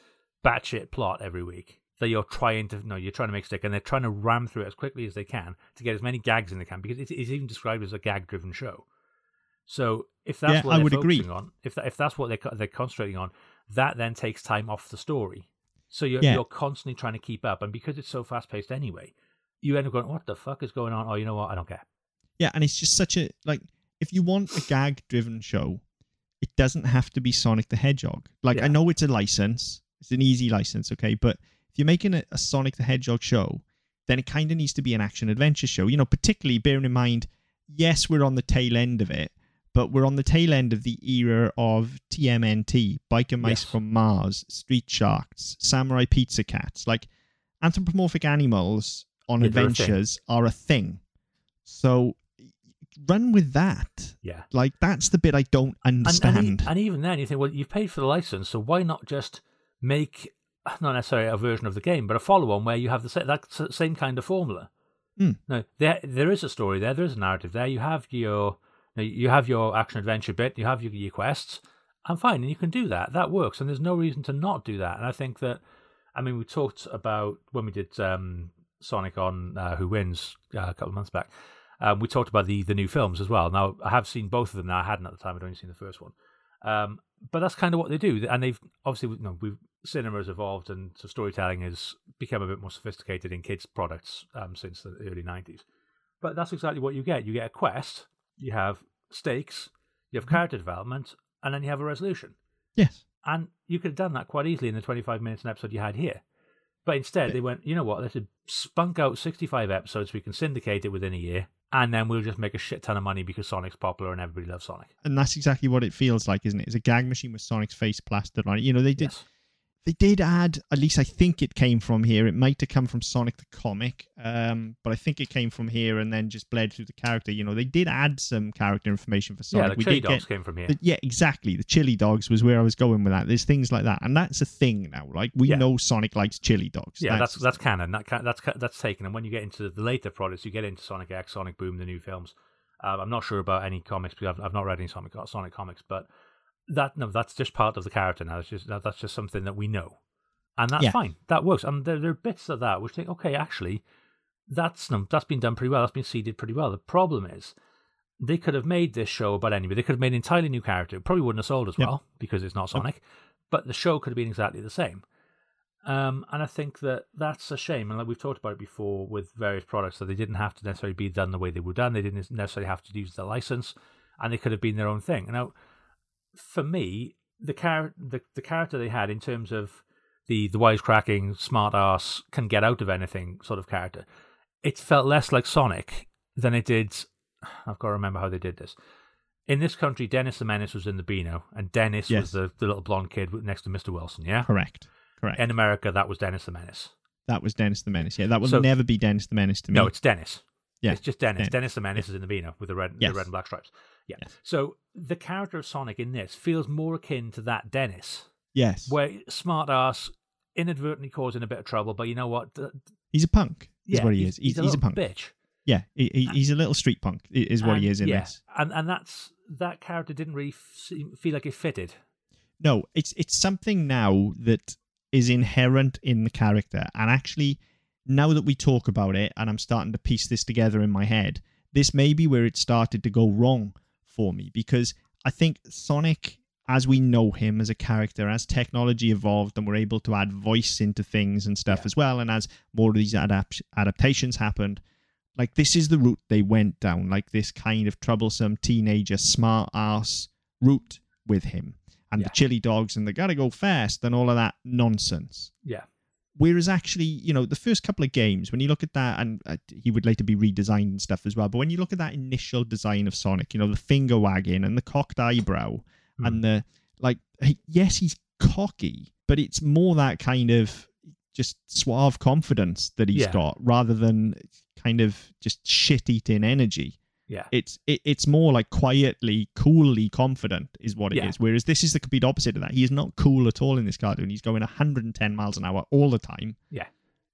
batshit plot every week that you're trying to no, you're trying to make stick, and they're trying to ram through it as quickly as they can to get as many gags in they can because it's, it's even described as a gag driven show. So if that's Yeah, what I they're would agree. focusing on, if that, if that's what they're they're concentrating on, that then takes time off the story. So you're Yeah. you're constantly trying to keep up, and because it's so fast paced anyway, you end up going, "What the fuck is going on?" Oh, you know what? I don't care. Yeah, and it's just such a like if you want a gag driven show, it doesn't have to be Sonic the Hedgehog. Like I know it's a license, it's an easy license, okay, but if you're making a, a Sonic the Hedgehog show, then it kind of needs to be an action adventure show. You know, particularly bearing in mind, yes, we're on the tail end of it, but we're on the tail end of the era of TMNT, Biker Mice Yes. from Mars, Street Sharks, Samurai Pizza Cats. Like anthropomorphic animals on Yeah, they're a adventures are a thing. So run with that. Yeah. Like that's the bit I don't And, and, understand. e- and even then, you think, well, you've paid for the license, so why not just make not necessarily a version of the game, but a follow-on where you have the sa- that same kind of formula? Hmm. No, there there is a story there. There is a narrative there. You have your you you have your action adventure bit. You have your, your quests. I'm fine, and you can do that. That works, and there's no reason to not do that. And I think that, I mean, we talked about when we did um, Sonic on uh, Who Wins uh, a couple of months back. Um, we talked about the the new films as well. Now I have seen both of them. Now I hadn't at the time. I'd only seen the first one. Um, but that's kind of what they do, and they've obviously you know we've cinema has evolved, and so storytelling has become a bit more sophisticated in kids' products um, since the early '90s. But that's exactly what you get. You get a quest. You have stakes. You have mm-hmm. character development, and then you have a resolution. Yes. And you could have done that quite easily in the 25 minutes an episode you had here. But instead, they went, you know what, let's spunk out 65 episodes, we can syndicate it within a year, and then we'll just make a shit ton of money because Sonic's popular and everybody loves Sonic. And that's exactly what it feels like, isn't it? It's a gag machine with Sonic's face plastered on it. You know, they did Yes. They did add at least i think it came from here it might have come from sonic the comic um, but i think it came from here and then just bled through the character you know they did add some character information for Yeah, sonic like we Chili did Dogs get came from here. the, yeah exactly the chili dogs was where i was going with that there's things like that and that's a thing now like we Yeah. know sonic likes chili dogs yeah, that's that's canon. That ca- that's that's taken. And when you get into the later products, you get into Sonic X, Sonic Boom, the new films. Um, I'm not sure about any comics because I've, I've not read any Sonic Sonic comics, but that no, that's just part of the character now. It's just that, that's just something that we know, and that's Yeah. fine. That works. And there, there are bits of that which think, okay, actually, that's no, that's been done pretty well. That's been seeded pretty well. The problem is. They could have made this show about anybody. They could have made an entirely new character. It probably wouldn't have sold as Yep. well because it's not Sonic. But the show could have been exactly the same. Um, and I think that that's a shame. And like we've talked about it before with various products, that they didn't have to necessarily be done the way they were done. They didn't necessarily have to use the license, and they could have been their own thing. Now, for me, the char- the, the character they had in terms of the the wisecracking, smart ass, can get out of anything sort of character, it felt less like Sonic than it did. I've got to remember how they did this. In this country, Dennis the Menace was in the Beano, and Dennis Yes. was the, the little blonde kid next to Mr. Wilson. Yeah, correct correct in America, that was Dennis the Menace. that was dennis the menace yeah that will So- never be dennis the menace to me No, it's Dennis. Yeah. It's just Dennis. Dennis. Dennis the Menace is in the Beano with the red, Yes. the red and black stripes. Yeah. Yes. So the character of Sonic in this feels more akin to that Dennis, yes where smart ass inadvertently causing a bit of trouble, but you know what? He's a punk is yeah, what he he's, is he's, a, he's a little punk bitch. yeah he, he- he's a little street punk is what he is in yeah, this and and that's that character didn't really f- feel like it fitted. No, it's it's something now that is inherent in the character, and actually, now that we talk about it, and I'm starting to piece this together in my head, this may be where it started to go wrong for me because I think Sonic, as we know him as a character, as technology evolved and we're able to add voice into things and stuff Yeah. as well, and as more of these adapt- adaptations happened. Like this is the route they went down, like this kind of troublesome teenager, smart ass route with him and Yeah. the chili dogs and they gotta go fast and all of that nonsense. Yeah. Whereas actually, you know, the first couple of games, when you look at that, and uh, he would later be redesigned and stuff as well, but when you look at that initial design of Sonic, you know, the finger wagging and the cocked eyebrow Hmm. and the, like, yes, he's cocky, but it's more that kind of just suave confidence that he's Yeah. got rather than kind of just shit eating energy Yeah. it's it, it's more like quietly, coolly confident is what it is. Yeah. Whereas this is the complete opposite of that. He is not cool at all in this cartoon. He's going 110 miles an hour all the time. Yeah.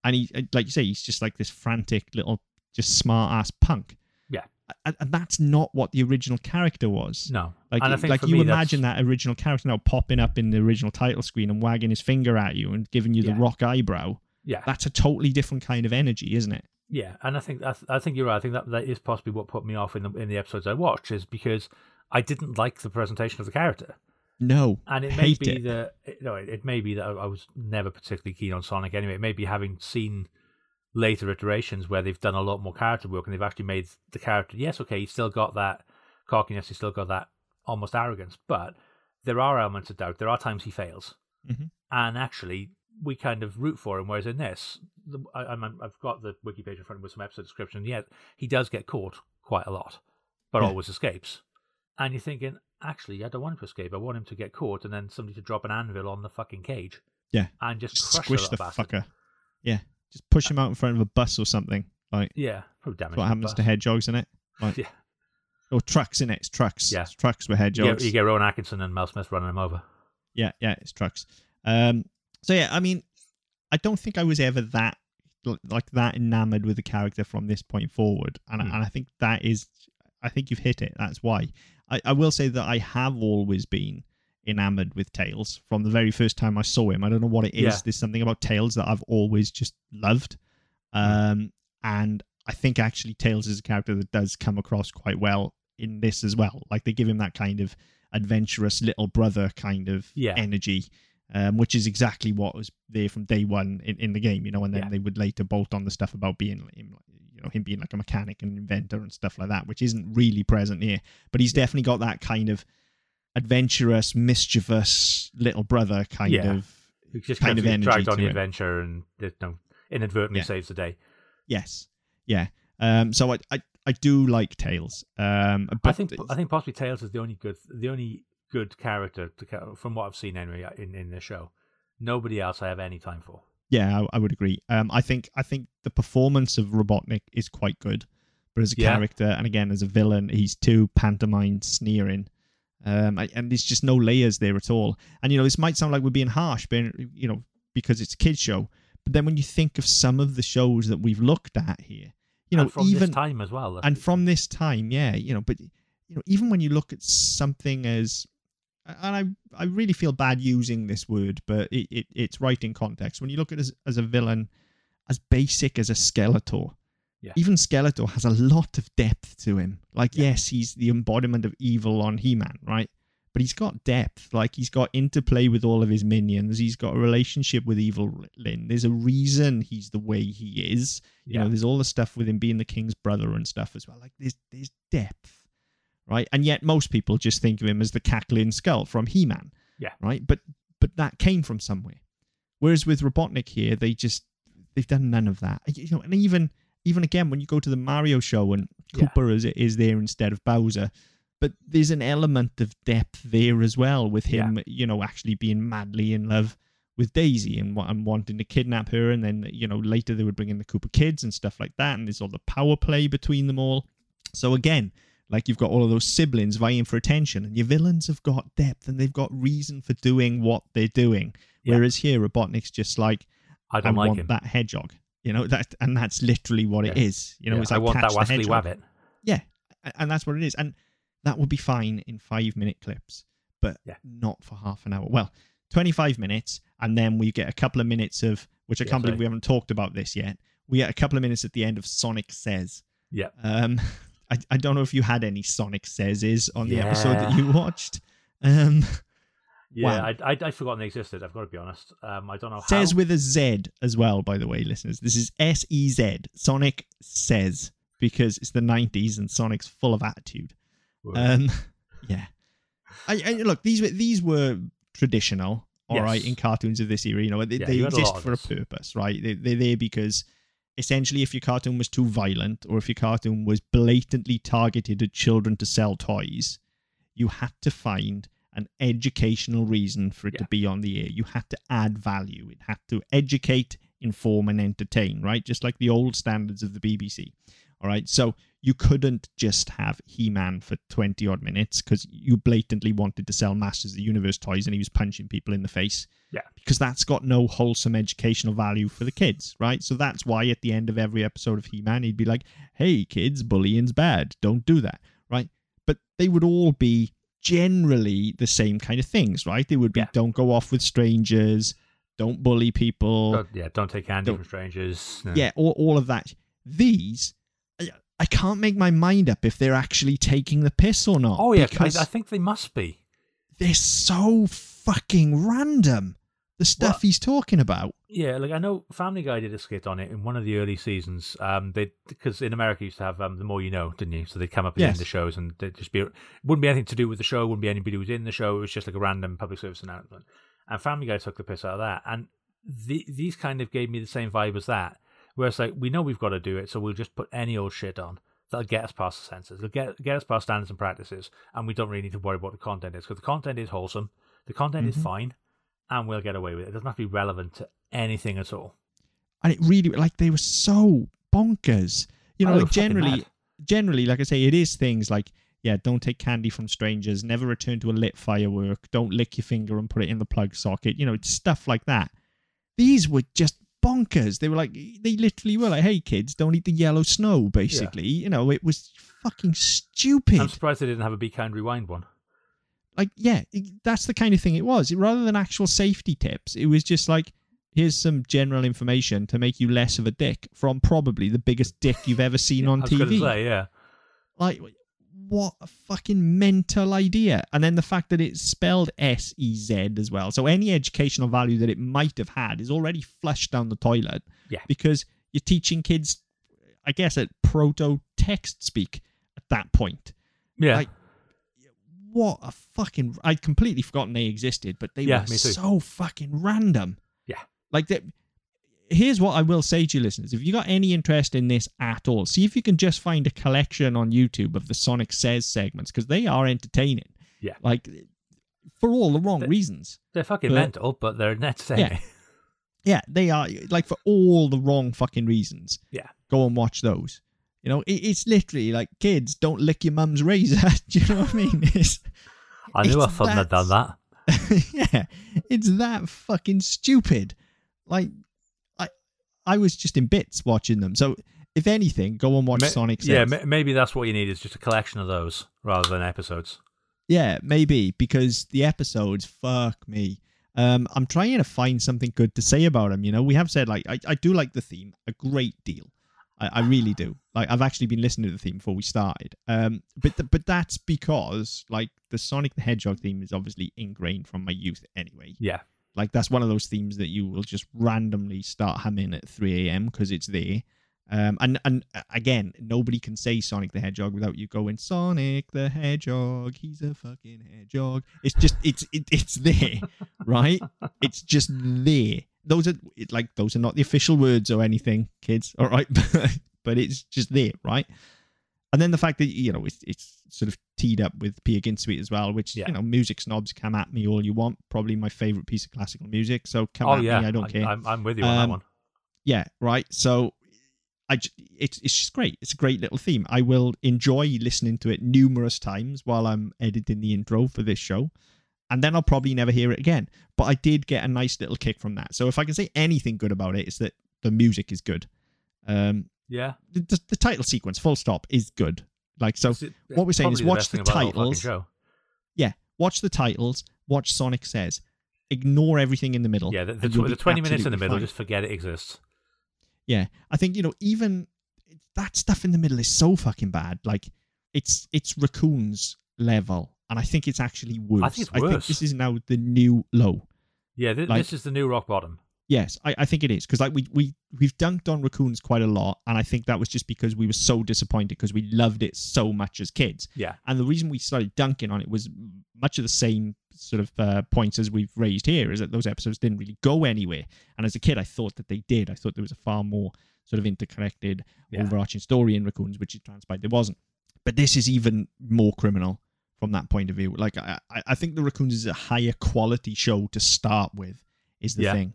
and he like you say, he's just like this frantic little, just smart ass punk. Yeah. and, and that's not what the original character was. No. Like, and I think like you imagine that's, that original character now popping up in the original title screen and wagging his finger at you and giving you Yeah. the rock eyebrow. Yeah. That's a totally different kind of energy, isn't it? Yeah, and I think I, th- I think you're right. I think that that is possibly what put me off in the in the episodes I watched is because I didn't like the presentation of the character, No, and it may be it. that no, it, it may be that I, I was never particularly keen on Sonic anyway. It may be having seen later iterations where they've done a lot more character work and they've actually made the character. Yes, okay, he's still got that cockiness, he's still got that almost arrogance, but there are elements of doubt. There are times he fails, Mhm. and actually we kind of root for him. Whereas in this, the, I, I've got the wiki page in front of me with some episode description. Yet he does get caught quite a lot, but Yeah. always escapes. And you're thinking, actually, I don't want him to escape. I want him to get caught, and then somebody to drop an anvil on the fucking cage. Yeah. and just, just crush squish the, bastard. fucker. Yeah, just push him out in front of a bus or something. Like Yeah, probably damage. what happens bus. to hedgehogs in it. Like, Yeah. or trucks in it. It's trucks. Yeah. It's trucks with You hedgehogs. get, you get Rowan Atkinson and Mel Smith running him over. Yeah, yeah, it's trucks. Um, so yeah, I mean, I don't think I was ever that like that enamored with the character from this point forward, and, Hmm. and I think that is, I think you've hit it. That's why. I, I will say that I have always been enamored with Tails from the very first time I saw him. I don't know what it is. Yeah. There's something about Tails that I've always just loved, um, and I think actually Tails is a character that does come across quite well in this as well. Like they give him that kind of adventurous little brother kind of Yeah. energy, um, which is exactly what was there from day one in, in the game, you know. And then Yeah. they would later bolt on the stuff about being him, you know, him being like a mechanic and inventor and stuff like that, which isn't really present here. But he's definitely got that kind of adventurous, mischievous little brother kind Yeah. of. He just kind kind of of energy dragged on to the it. adventure and you know, inadvertently Yeah. saves the day. Yes, yeah. Um, so I, I, I do like Tails. Um, but I think I think possibly Tails is the only good the only good character to from what I've seen anyway in in the show. Nobody else I have any time for. yeah, I, I would agree. Um, I think I think the performance of Robotnik is quite good, but as a Yeah. character and again as a villain, he's too pantomime sneering. Um, and there's just no layers there at all. And you know, this might sound like we're being harsh, but you know, because it's a kids show. But then when you think of some of the shows that we've looked at here, you know, and from even this time as well. and from this time, yeah, you know, but you know, even when you look at something as, and I, I really feel bad using this word, but it, it it's right in context. When you look at it as, as a villain, as basic as a Skeletor, Yeah. even Skeletor has a lot of depth to him. Like, Yeah. yes, he's the embodiment of evil on He-Man, right? But he's got depth. Like, he's got interplay with all of his minions. He's got a relationship with Evil Lyn. There's a reason he's the way he is you know there's all the stuff with him being the king's brother and stuff as well like there's there's depth right and yet most people just think of him as the cackling skull from he-man Yeah. right but but that came from somewhere whereas with robotnik here they just they've done none of that you know and even even again when you go to the mario show and Yeah. Koopa is is there instead of bowser but there's an element of depth there as well with him yeah. you know actually being madly in love with Daisy and, and wanting to kidnap her, and then you know later they would bring in the Koopa kids and stuff like that, and there's all the power play between them all. So again, like you've got all of those siblings vying for attention, and your villains have got depth and they've got reason for doing what they're doing. Yeah. Whereas here, Robotnik's just like I I, don't like want him. that hedgehog, you know that, and that's literally what it Yeah. is. You know, Yeah, it's I like want that catch the Wesley hedgehog. Wabbit. Yeah, and that's what it is, and that would be fine in five minute clips, but not for half an hour. Well, twenty five minutes, and then we get a couple of minutes of which I can't believe we haven't talked about this yet. We get a couple of minutes at the end of Sonic Says. Yeah. Um, *laughs* I, I don't know if you had any Sonic Says on the episode that you watched. Um, Yeah, Wow. I, I I'd forgotten they existed. I've got to be honest. Um, I don't know says how. with a Z as well, by the way, listeners. This is S E Z. Sonic Says because it's the nineties and Sonic's full of attitude. Um, yeah. I, I look these were these were traditional, all right, Yes. in cartoons of this era. You know, they, Yeah, they you had a exist for a purpose, right? They, they're there because essentially, if your cartoon was too violent or if your cartoon was blatantly targeted at children to sell toys, you had to find an educational reason for it to be on the air. You had to add value. It had to educate, inform, and entertain, right? Just like the old standards of the BBC. All right. So you couldn't just have He Man for 20 odd minutes because you blatantly wanted to sell Masters of the Universe toys and he was punching people in the face. Yeah. Because that's got no wholesome educational value for the kids, right? So that's why at the end of every episode of He Man, he'd be like, hey, kids, bullying's bad. Don't do that, right? But they would all be generally the same kind of things, right? They would be Yeah. don't go off with strangers, don't bully people. Don't- yeah, don't take candy Don't- from strangers. No. Yeah, all, all of that. These, I, can't make my mind up if they're actually taking the piss or not. Oh yeah, because I, I think they must be. they're so fucking random. The stuff Well- he's talking about. Yeah, like I know Family Guy did a skit on it in one of the early seasons. Um, they because in America you used to have um, the more you know, didn't you? So they'd come up at the end Yes. of the shows and they'd just be it wouldn't be anything to do with the show, wouldn't be anybody who was in the show. It was just like a random public service announcement. And Family Guy took the piss out of that. And the, these kind of gave me the same vibe as that, where it's like we know we've got to do it, so we'll just put any old shit on that'll get us past the censors, it'll get get us past standards and practices, and we don't really need to worry about what the content is because the content is wholesome, the content Mhm. is fine, and we'll get away with it. It doesn't have to be relevant to anything at all. And it really, like, they were so bonkers. You know, Oh, like, generally, mad. generally, like I say, it is things like, yeah, don't take candy from strangers, never return to a lit firework, don't lick your finger and put it in the plug socket, you know, it's stuff like that. These were just bonkers. They were like, they literally were like, hey, kids, don't eat the yellow snow, basically. You know, it was fucking stupid. I'm surprised they didn't have a Be Kind Rewind one. like yeah it- that's the kind of thing it was rather than actual safety tips it was just like here's some general information to make you less of a dick from probably the biggest dick you've ever seen *laughs* on I was tv say, yeah. like what a fucking mental idea and then the fact that it's spelled s-e-z as well so any educational value that it might have had is already flushed down the toilet Yeah. because you're teaching kids i guess at proto text speak at that point Yeah. Like, what a fucking. I'd completely forgotten they existed, but they Yeah, were so fucking random. Yeah. Like that. Here's what I will say to you, listeners: if you got any interest in this at all, see if you can just find a collection on YouTube of the Sonic Says segments because they are entertaining. Yeah. Like for all the wrong They- reasons. They're fucking But- mental, but they're entertaining. Yeah, yeah, they are like for all the wrong fucking reasons. Yeah. Go and watch those. You know, it, it's literally like kids don't lick your mum's razor. *laughs* Do you know what I mean? It's, I knew a fun had done that. *laughs* yeah, it's that fucking stupid. Like, I was just in bits watching them. So, if anything, go and watch Ma- Sonic. Yeah, ma- maybe that's what you need is just a collection of those rather than episodes. Yeah, maybe because the episodes, fuck me. Um, I'm trying to find something good to say about them. You know, we have said like I, I do like the theme a great deal. I, I really do. Like I've actually been listening to the theme before we started. Um, but th- but that's because like the Sonic the Hedgehog theme is obviously ingrained from my youth anyway. Yeah. Like that's one of those themes that you will just randomly start humming at 3 a.m. because it's there. Um, and and uh, again, nobody can say Sonic the Hedgehog without you going Sonic the Hedgehog. He's a fucking hedgehog. It's just it's it, it's there, *laughs* right? It's just there. Those are like those are not the official words or anything, kids. All right, *laughs* but it's just there, right? And then the fact that you know it's it's sort of teed up with Peer Gynt Suite as well, which Yeah. you know music snobs come at me all you want. Probably my favorite piece of classical music. So come oh at yeah, me, I don't care. I'm, I'm with you on that Um, one. Yeah, right. So I it's it's just great. It's a great little theme. I will enjoy listening to it numerous times while I'm editing the intro for this show. And then I'll probably never hear it again. But I did get a nice little kick from that. So if I can say anything good about it, it's that the music is good. Um Yeah. the, the title sequence, full stop, is good. Like so It's- what we're saying is watch the whole titles. yeah, watch the titles, watch Sonic Says. Ignore everything in the middle. Yeah, the, the, tw- the 20 minutes in the middle, fine. just forget it exists. Yeah, I think you know even that stuff in the middle is so fucking bad. Like it's it's raccoons level, and I think it's actually worse. I think worse. this is now the new low. Yeah, th- Like- this is the new rock bottom. Yes, I, I think it is because like we we we've dunked on raccoons quite a lot, and I think that was just because we were so disappointed because we loved it so much as kids. Yeah. And the reason we started dunking on it was much of the same sort of uh, points as we've raised here is that those episodes didn't really go anywhere. And as a kid, I thought that they did. I thought there was a far more sort of interconnected, Yeah. overarching story in Raccoons, which it transpired there wasn't. But this is even more criminal from that point of view. Like, I, I- I think the Raccoons is a higher quality show to start with, is the Yeah. thing.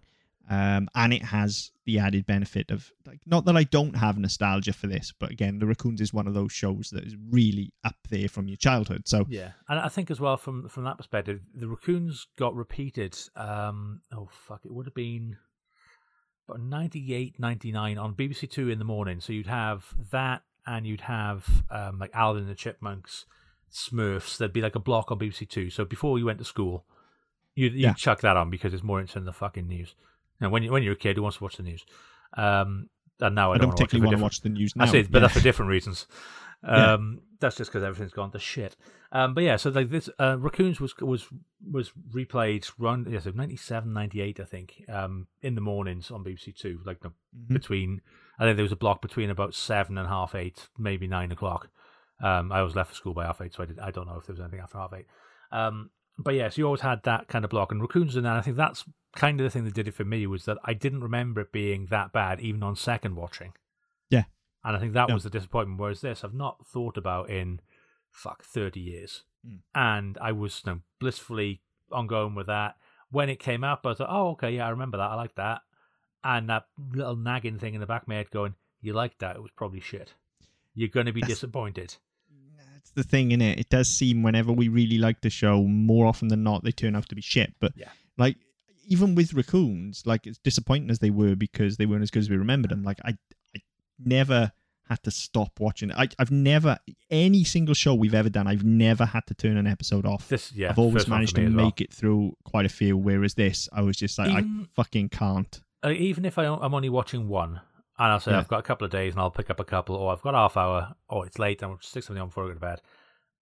Um, and it has the added benefit of like not that I don't have nostalgia for this, but again, the Raccoons is one of those shows that is really up there from your childhood. So Yeah, and I think as well from from that perspective, the raccoons got repeated. Um, oh fuck, it would have been about 98, 99 on BBC Two in the morning. So you'd have that, and you'd have um, like Alvin and the Chipmunks, Smurfs. There'd be like a block on BBC Two. So before you went to school, you'd, you'd Yeah. chuck that on because it's more interesting than the fucking news. And when you when you're a kid, who wants to watch the news? Um, and now I, I don't it particularly want to watch the news now. I see, but Yeah. that's for different reasons. *laughs* Yeah. Um, That's just because everything's gone to shit. Um, but yeah, so like this, uh, Raccoons was was was replayed run yes, 97, 98, I think, um, in the mornings on BBC Two, like the, Mhm. between. I think there was a block between about seven and half eight, maybe nine o'clock. Um, I was left for school by half eight, so I did. I don't know if there was anything after half eight. Um, but yes, yeah, so you always had that kind of block, and Raccoons, and I think that's kind of the thing that did it for me was that I didn't remember it being that bad, even on second watching. Yeah. And I think that Yeah. was the disappointment. Whereas this, I've not thought about in fuck thirty years, Mm. and I was you know, blissfully ongoing with that. When it came up, I like, "Oh, okay, yeah, I remember that. I like that." And that little nagging thing in the back of my head going, "You like that? It was probably shit. You're going to be That's- disappointed." That's the thing in it. It does seem whenever we really like the show, more often than not, they turn out to be shit. But Yeah. like even with raccoons, like as disappointing as they were because they weren't as good as we remembered them. Like I, I never had to stop watching. I, I've never any single show we've ever done. I've never had to turn an episode off. This, yeah, I've always managed to as well. make it through quite a few. Whereas this, I was just like, Even- I fucking can't. uh, even if I, I'm only watching one, and I'll say Yeah. I've got a couple of days and I'll pick up a couple, or I've got half hour, or it's late and I'll stick something on before I go to bed.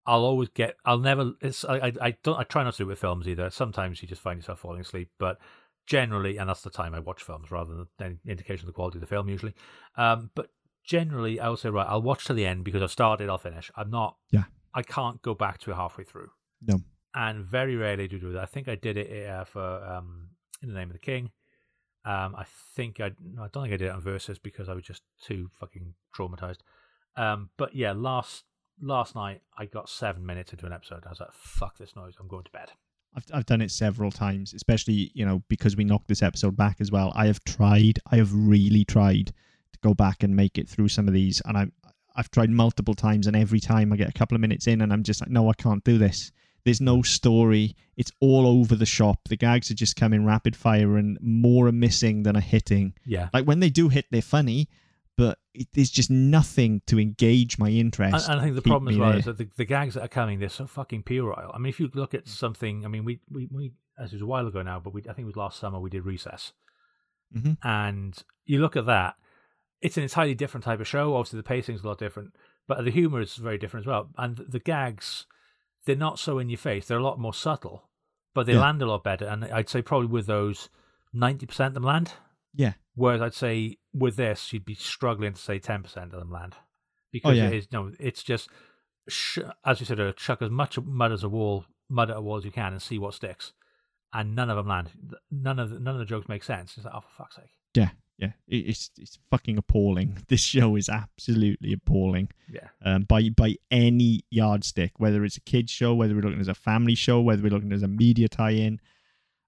I'll always get. I'll never. It's. I. I, I don't. I try not to do it with films either. Sometimes you just find yourself falling asleep, but generally, and that's the time I watch films rather than any indication of the quality of the film usually. Um, but generally, I will say right. I'll watch to the end because I've started. I'll finish. I'm not. Yeah. I can't go back to it halfway through. No. And very rarely do do that. I think I did it uh, for um, In the Name of the King. Um, I think I, I don't think I did it on Versus because I was just too fucking traumatized. Um, but yeah, last last night I got seven minutes into an episode. I was like, "Fuck this noise! I'm going to bed." I've I've done it several times, especially you know because we knocked this episode back as well. I have tried, I have really tried to go back and make it through some of these, and I I've tried multiple times, and every time I get a couple of minutes in, and I'm just like, no, I can't do this. There's no story. It's all over the shop. The gags are just coming rapid fire, and more are missing than are hitting. Yeah, Like when they do hit, they're funny, but it, there's just nothing to engage my interest. and I think the problem as well there. is that the, the gags that are coming, they're so fucking puerile. I mean, if you look at something, I mean, we we, we as it was a while ago now, but we I think it was last summer we did Recess, Mhm. and you look at that, it's an entirely different type of show. Obviously, the pacing's a lot different, but the humor is very different as well. And the gags, they're not so in your face; they're a lot more subtle, but they Yeah. land a lot better. And I'd say probably with those, ninety percent of them land. Yeah. Whereas I'd say with this, you'd be struggling to say ten percent of them land because Oh, yeah. it is no, it's just sh- as you said, uh, chuck as much mud as a wall, mud at a wall as you can, and see what sticks. And none of them land. None of the, none of the jokes make sense. It's like, oh, for fuck's sake. yeah, yeah, it, it's it's fucking appalling. *laughs* This show is absolutely appalling. Yeah. um, by by any yardstick, whether it's a kids show, whether we're looking as a family show, whether we're looking as a media tie-in,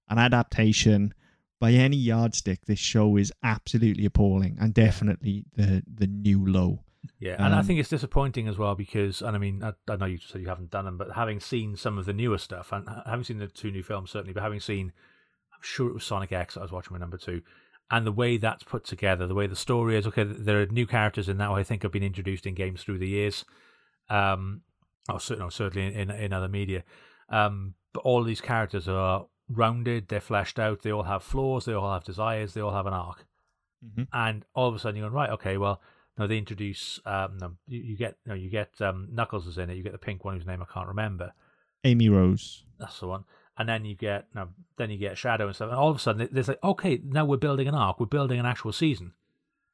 an adaptation, by any yardstick, this show is absolutely appalling and definitely the the new low. Yeah, and I Um, think it's disappointing as well because, and I mean, I, I know you said you haven't done them, but having seen some of the newer stuff, and I haven't seen the two new films certainly, but having seen, I'm sure it was Sonic X I was watching with number two, and the way that's put together, the way the story is, okay, there are new characters in that I think have been introduced in games through the years, um, or certainly, certainly in, in, in other media, um, but all these characters are rounded, they're fleshed out, they all have flaws, they all have desires, they all have an arc Mm-hmm. and all of a sudden you're going right okay well no they introduce um no, you, you get no you get um knuckles is in it you get the pink one whose name i can't remember Amy Rose. that's the one and then you get then you get shadow and stuff and all of a sudden there's like okay now we're building an arc we're building an actual season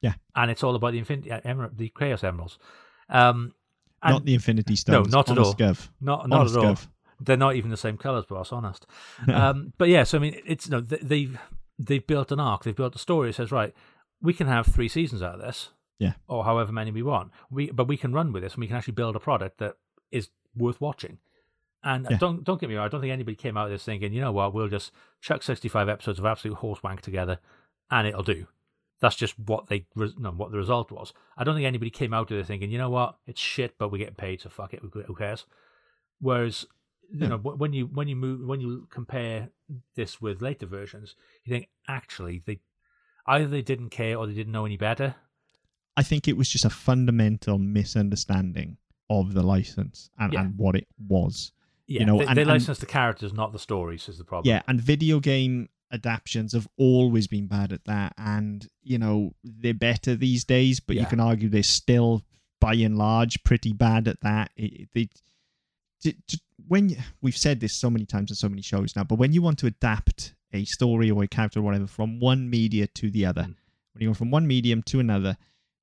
Yeah. and it's all about the infinity uh, emer- the chaos emeralds um and not the Infinity Stones. No, not at all. Gov. not not Honest at all Gov. they're not even the same colors but i was honest *laughs* um, but yeah, so I mean, it's no, th- they've they've built an arc, they've built a story. It says, right, we can have three seasons out of this, Yeah. or however many we want. We but we can run with this, and we can actually build a product that is worth watching. And Yeah. don't don't get me wrong, I don't think anybody came out of this thinking, you know what, we'll just chuck sixty five episodes of absolute horse wank together, and it'll do. That's just what they no, what the result was. I don't think anybody came out of this thinking, you know what, it's shit, but we're getting paid, so fuck it, who cares? Whereas you Yeah. know when you when you move when you compare this with later versions, you think actually they either they didn't care or they didn't know any better. I think it was just a fundamental misunderstanding of the license and, Yeah. and what it was. Yeah, know, they, and- they and- license the characters, not the stories. Is the problem? Yeah, and video game adaptions have always been bad at that, and you know they're better these days. But you can argue they're still, by and large, pretty bad at that. It, they, j- j- when we've said this so many times on so many shows now, but when you want to adapt a story or a character or whatever from one media to the other, Mm. when you go from one medium to another,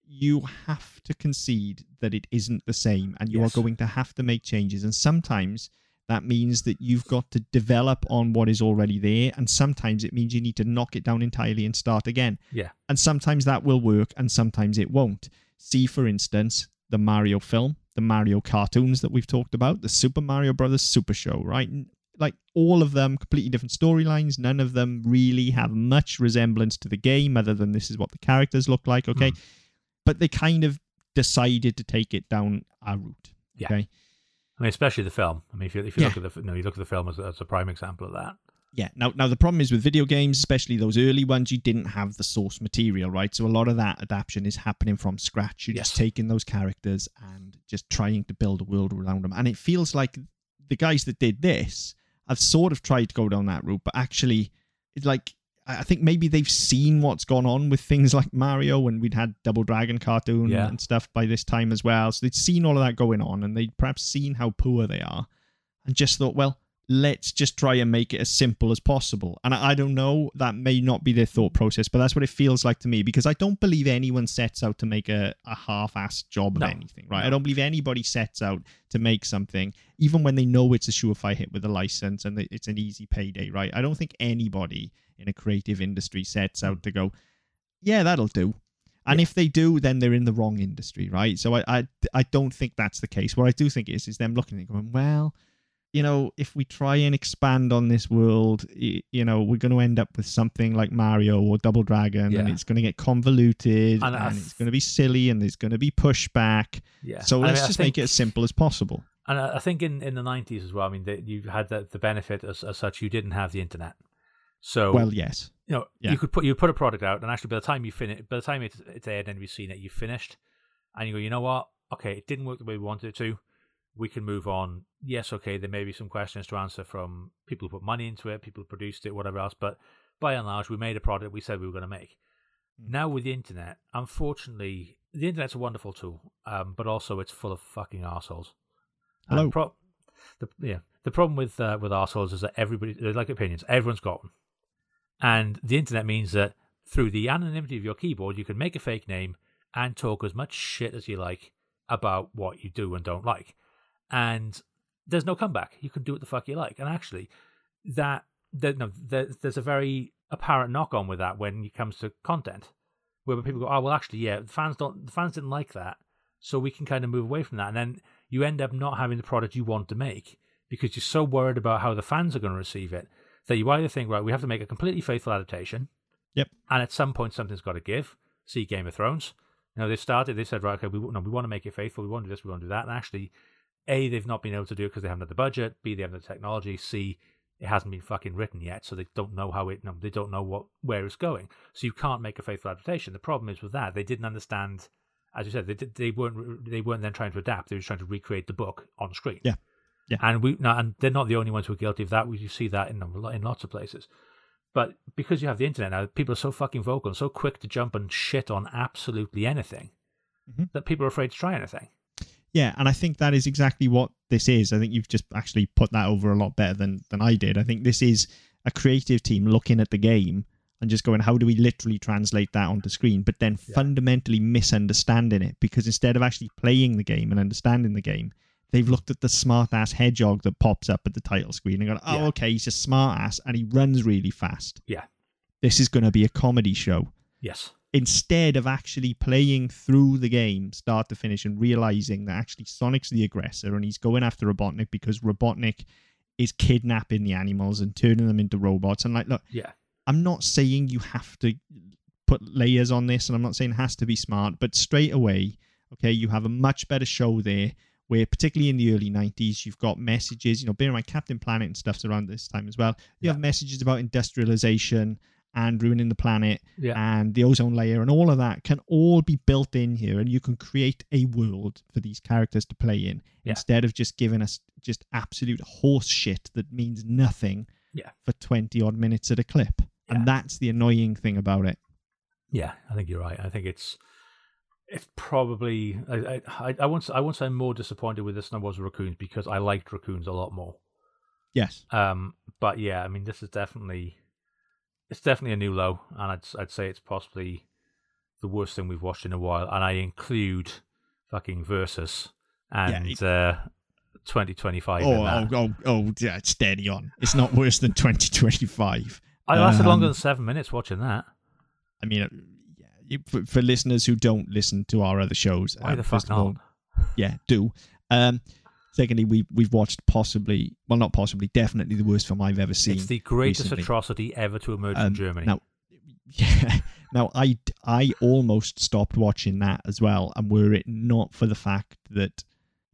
you have to concede that it isn't the same, and you Yes. are going to have to make changes. And sometimes that means that you've got to develop on what is already there, and sometimes it means you need to knock it down entirely and start again. Yeah. And sometimes that will work, and sometimes it won't. See, for instance, the Mario film, the Mario cartoons that we've talked about, the Super Mario Brothers Super Show, right? Like all of them, completely different storylines. None of them really have much resemblance to the game, other than this is what the characters look like, okay? Hmm. But they kind of decided to take it down a route. Yeah. Okay. I mean, especially the film. I mean, if you if you Yeah. look at the no, you look at the film as, as a prime example of that. Yeah. Now, now the problem is with video games, especially those early ones, you didn't have the source material, right? So a lot of that adaptation is happening from scratch. You're just taking those characters and just trying to build a world around them. And it feels like the guys that did this have sort of tried to go down that route, but actually, it's like I think maybe they've seen what's gone on with things like Mario, and we'd had Double Dragon cartoon Yeah. and stuff by this time as well. So they'd seen all of that going on, and they'd perhaps seen how poor they are, and just thought, well, let's just try and make it as simple as possible. And I, I don't know, that may not be their thought process, but that's what it feels like to me because I don't believe anyone sets out to make a, a half assed job No. of anything, right? No. I don't believe anybody sets out to make something, even when they know it's a surefire hit with a license and it's an easy payday, right? I don't think anybody in a creative industry sets out hmm. to go, yeah, that'll do. And Yeah. if they do, then they're in the wrong industry, right? So I, I, I don't think that's the case. What I do think is, is them looking and going, well, you know, if we try and expand on this world, you know, we're going to end up with something like Mario or Double Dragon, and it's going to get convoluted, And and, it's going to be silly, and there's going to be pushback. Yeah. So let's mean, just think- make it as simple as possible. And I I think in, in the nineties as well. I mean, that you had the, the benefit as, as such. You didn't have the internet, so Well, yes, you know yeah. you could put you put a product out, and actually by the time you finish, by the time it's, it's aired and we've seen it, you've finished, and you go, you know what? Okay, it didn't work the way we wanted it to. We can move on. Yes, okay, there may be some questions to answer from people who put money into it, people who produced it, whatever else. But by and large, we made a product we said we were going to make. Mm. Now with the internet, unfortunately, the internet's a wonderful tool, um, but also it's full of fucking assholes. Hello. Pro- the, yeah, the problem with uh, with assholes is that everybody they like opinions. Everyone's got one, and the internet means that through the anonymity of your keyboard, you can make a fake name and talk as much shit as you like about what you do and don't like, and there's no comeback. You can do what the fuck you like, and actually, that there, no, there, there's a very apparent knock on with that when it comes to content, where people go, oh well, actually, yeah, the fans don't, the fans didn't like that, so we can kind of move away from that, and then you end up not having the product you want to make because you're so worried about how the fans are going to receive it that you either think, right, we have to make a completely faithful adaptation. Yep. And at some point, something's got to give. See Game of Thrones. You know, they started, they said, right, okay, we, no, we want to make it faithful. We want to do this, we want to do that. And actually, A, they've not been able to do it because they haven't had the budget. B, they haven't had the technology. C, it hasn't been fucking written yet, so they don't know how it. They don't know what where it's going. So you can't make a faithful adaptation. The problem is with that, they didn't understand. As you said, they they weren't they weren't then trying to adapt. They were just trying to recreate the book on screen. Yeah. Yeah. And we now, and they're not the only ones who are guilty of that. We you see that in in lots of places. But because you have the internet now, people are so fucking vocal and so quick to jump and shit on absolutely anything Mhm. that people are afraid to try anything. Yeah, and I think that is exactly what this is. I think you've just actually put that over a lot better than than I did. I think this is a creative team looking at the game and just going, how do we literally translate that onto screen? But then Yeah. fundamentally misunderstanding it because instead of actually playing the game and understanding the game, they've looked at the smart ass hedgehog that pops up at the title screen and gone, oh, Yeah. okay, he's a smart ass and he runs really fast. Yeah. This is going to be a comedy show Yes. Instead of actually playing through the game start to finish and realizing that actually Sonic's the aggressor and he's going after Robotnik because Robotnik is kidnapping the animals and turning them into robots. And like, look, Yeah. I'm not saying you have to put layers on this, and I'm not saying it has to be smart, but straight away, okay, you have a much better show there. Where particularly in the early '90s, you've got messages. You know, bear in mind Captain Planet and stuff's around this time as well. You Yeah. have messages about industrialization and ruining the planet Yeah. and the ozone layer and all of that can all be built in here and you can create a world for these characters to play in Yeah. instead of just giving us just absolute horse shit that means nothing Yeah. for 20 odd minutes at a clip and that's the annoying thing about it Yeah, I think you're right. I think it's it's probably I I, I won't I won't say I'm more disappointed with this than I was with raccoons because I liked raccoons a lot more. yes Um, but yeah, I mean this is definitely it's definitely a new low, and I'd I'd say it's possibly the worst thing we've watched in a while, and I include fucking versus and it- uh, 2025. oh, oh oh oh yeah it's steady on it's not worse than 2025 I lasted longer um, than seven minutes watching that. i mean uh, yeah, you- for, for listeners who don't listen to our other shows Why uh, the first fuck of all, not? yeah, do. Um, secondly, we we've watched possibly, well, not possibly, definitely the worst film I've ever seen. It's the greatest recently. atrocity ever to emerge Um, from Germany. Now, *laughs* yeah, now I I almost stopped watching that as well, and were it not for the fact that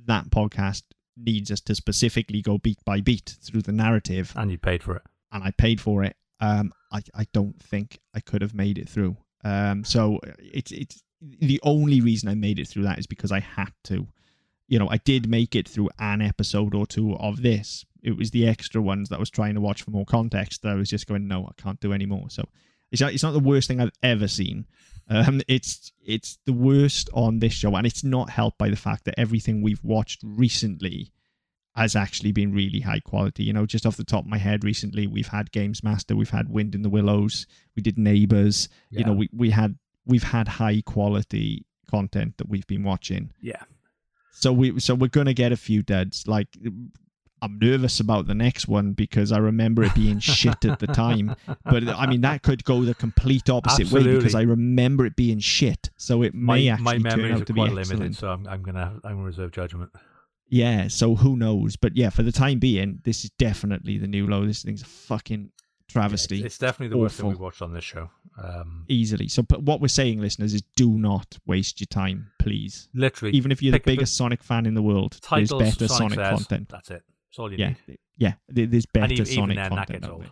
that podcast needs us to specifically go beat by beat through the narrative, and you paid for it. and I paid for it, um, I I don't think I could have made it through. Um, so it's it's the only reason I made it through that is because I had to. You know, I did make it through an episode or two of this. It was the extra ones that I was trying to watch for more context that I was just going, no, I can't do anymore. So it's not, it's not the worst thing I've ever seen. Um, it's it's the worst on this show, and it's not helped by the fact that everything we've watched recently has actually been really high quality. You know, just off the top of my head, recently we've had Games Master, we've had Wind in the Willows, we did Neighbors. You know, we we had we've had high quality content that we've been watching. Yeah. So we so we're gonna get a few duds. Like I'm nervous about the next one because I remember it being shit at the time. But I mean that could go the complete opposite way because I remember it being shit. So it My may actually my turn out are to be quite excellent. limited, so I'm I'm gonna I'm gonna reserve judgment. Yeah, so who knows? But yeah, for the time being, this is definitely the new low. This thing's a fucking travesty. It's, definitely the worst thing Awful. we watched on this show. Um, easily. So but what we're saying, listeners, is do not waste your time, please. literally, Even if you're the pick biggest Sonic fan in the world, titles there's better Sonic, Sonic says, content. That's it. That's all you Yeah, need. yeah, there- there's better And even, even Sonic then, that content. gets out old. there.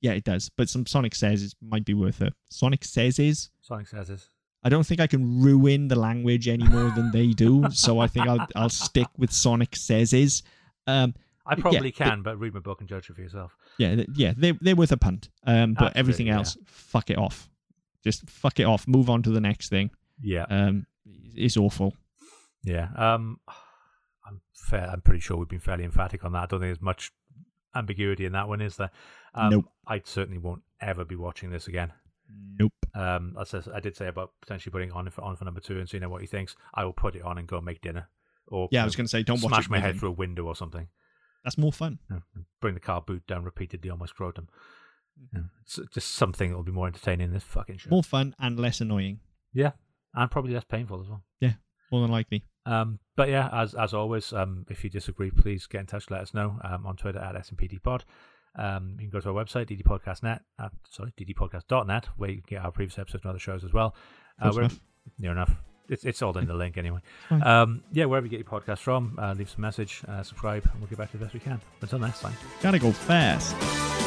Yeah, it does. But some Sonic says it might be worth it. Sonic says is. Sonic says this. I don't think I can ruin the language any more than they do. So I think I'll I'll stick with Sonic says is. Um, I probably but- can, but read my book and judge it for yourself. yeah, yeah, they're, they're worth a punt. Um, but Absolutely, everything yeah. else, fuck it off. Just fuck it off. Move on to the next thing. Yeah, Um, it's awful. yeah. Um, I'm fair. I'm pretty sure we've been fairly emphatic on that. I don't think there's much ambiguity in that one, is there? Um, Nope. I certainly won't ever be watching this again. Nope. Um, as I, I did say about potentially putting on for on for number two and seeing what he thinks. I will put it on and go make dinner, or Yeah, I was going to say, don't smash it my head through a window or something. That's more fun. and bring the car boot down repeatedly on my scrotum. Know, it's just something that will be more entertaining than this fucking show. More fun and less annoying, Yeah, and probably less painful as well. Yeah, more than likely. Um, but yeah, as as always, um, if you disagree, please get in touch. Let us know um, on Twitter at SMPDPod. Um, you can go to our website, ddpodcast.net, uh, sorry, ddpodcast.net, where you can get our previous episodes and other shows as well. Uh, we're- enough. Near enough. It's, it's all in the link anyway. Um, yeah, wherever you get your podcast from, uh, leave us a message, uh, subscribe, and we'll get back to the best we can. Until next time. Gotta go fast.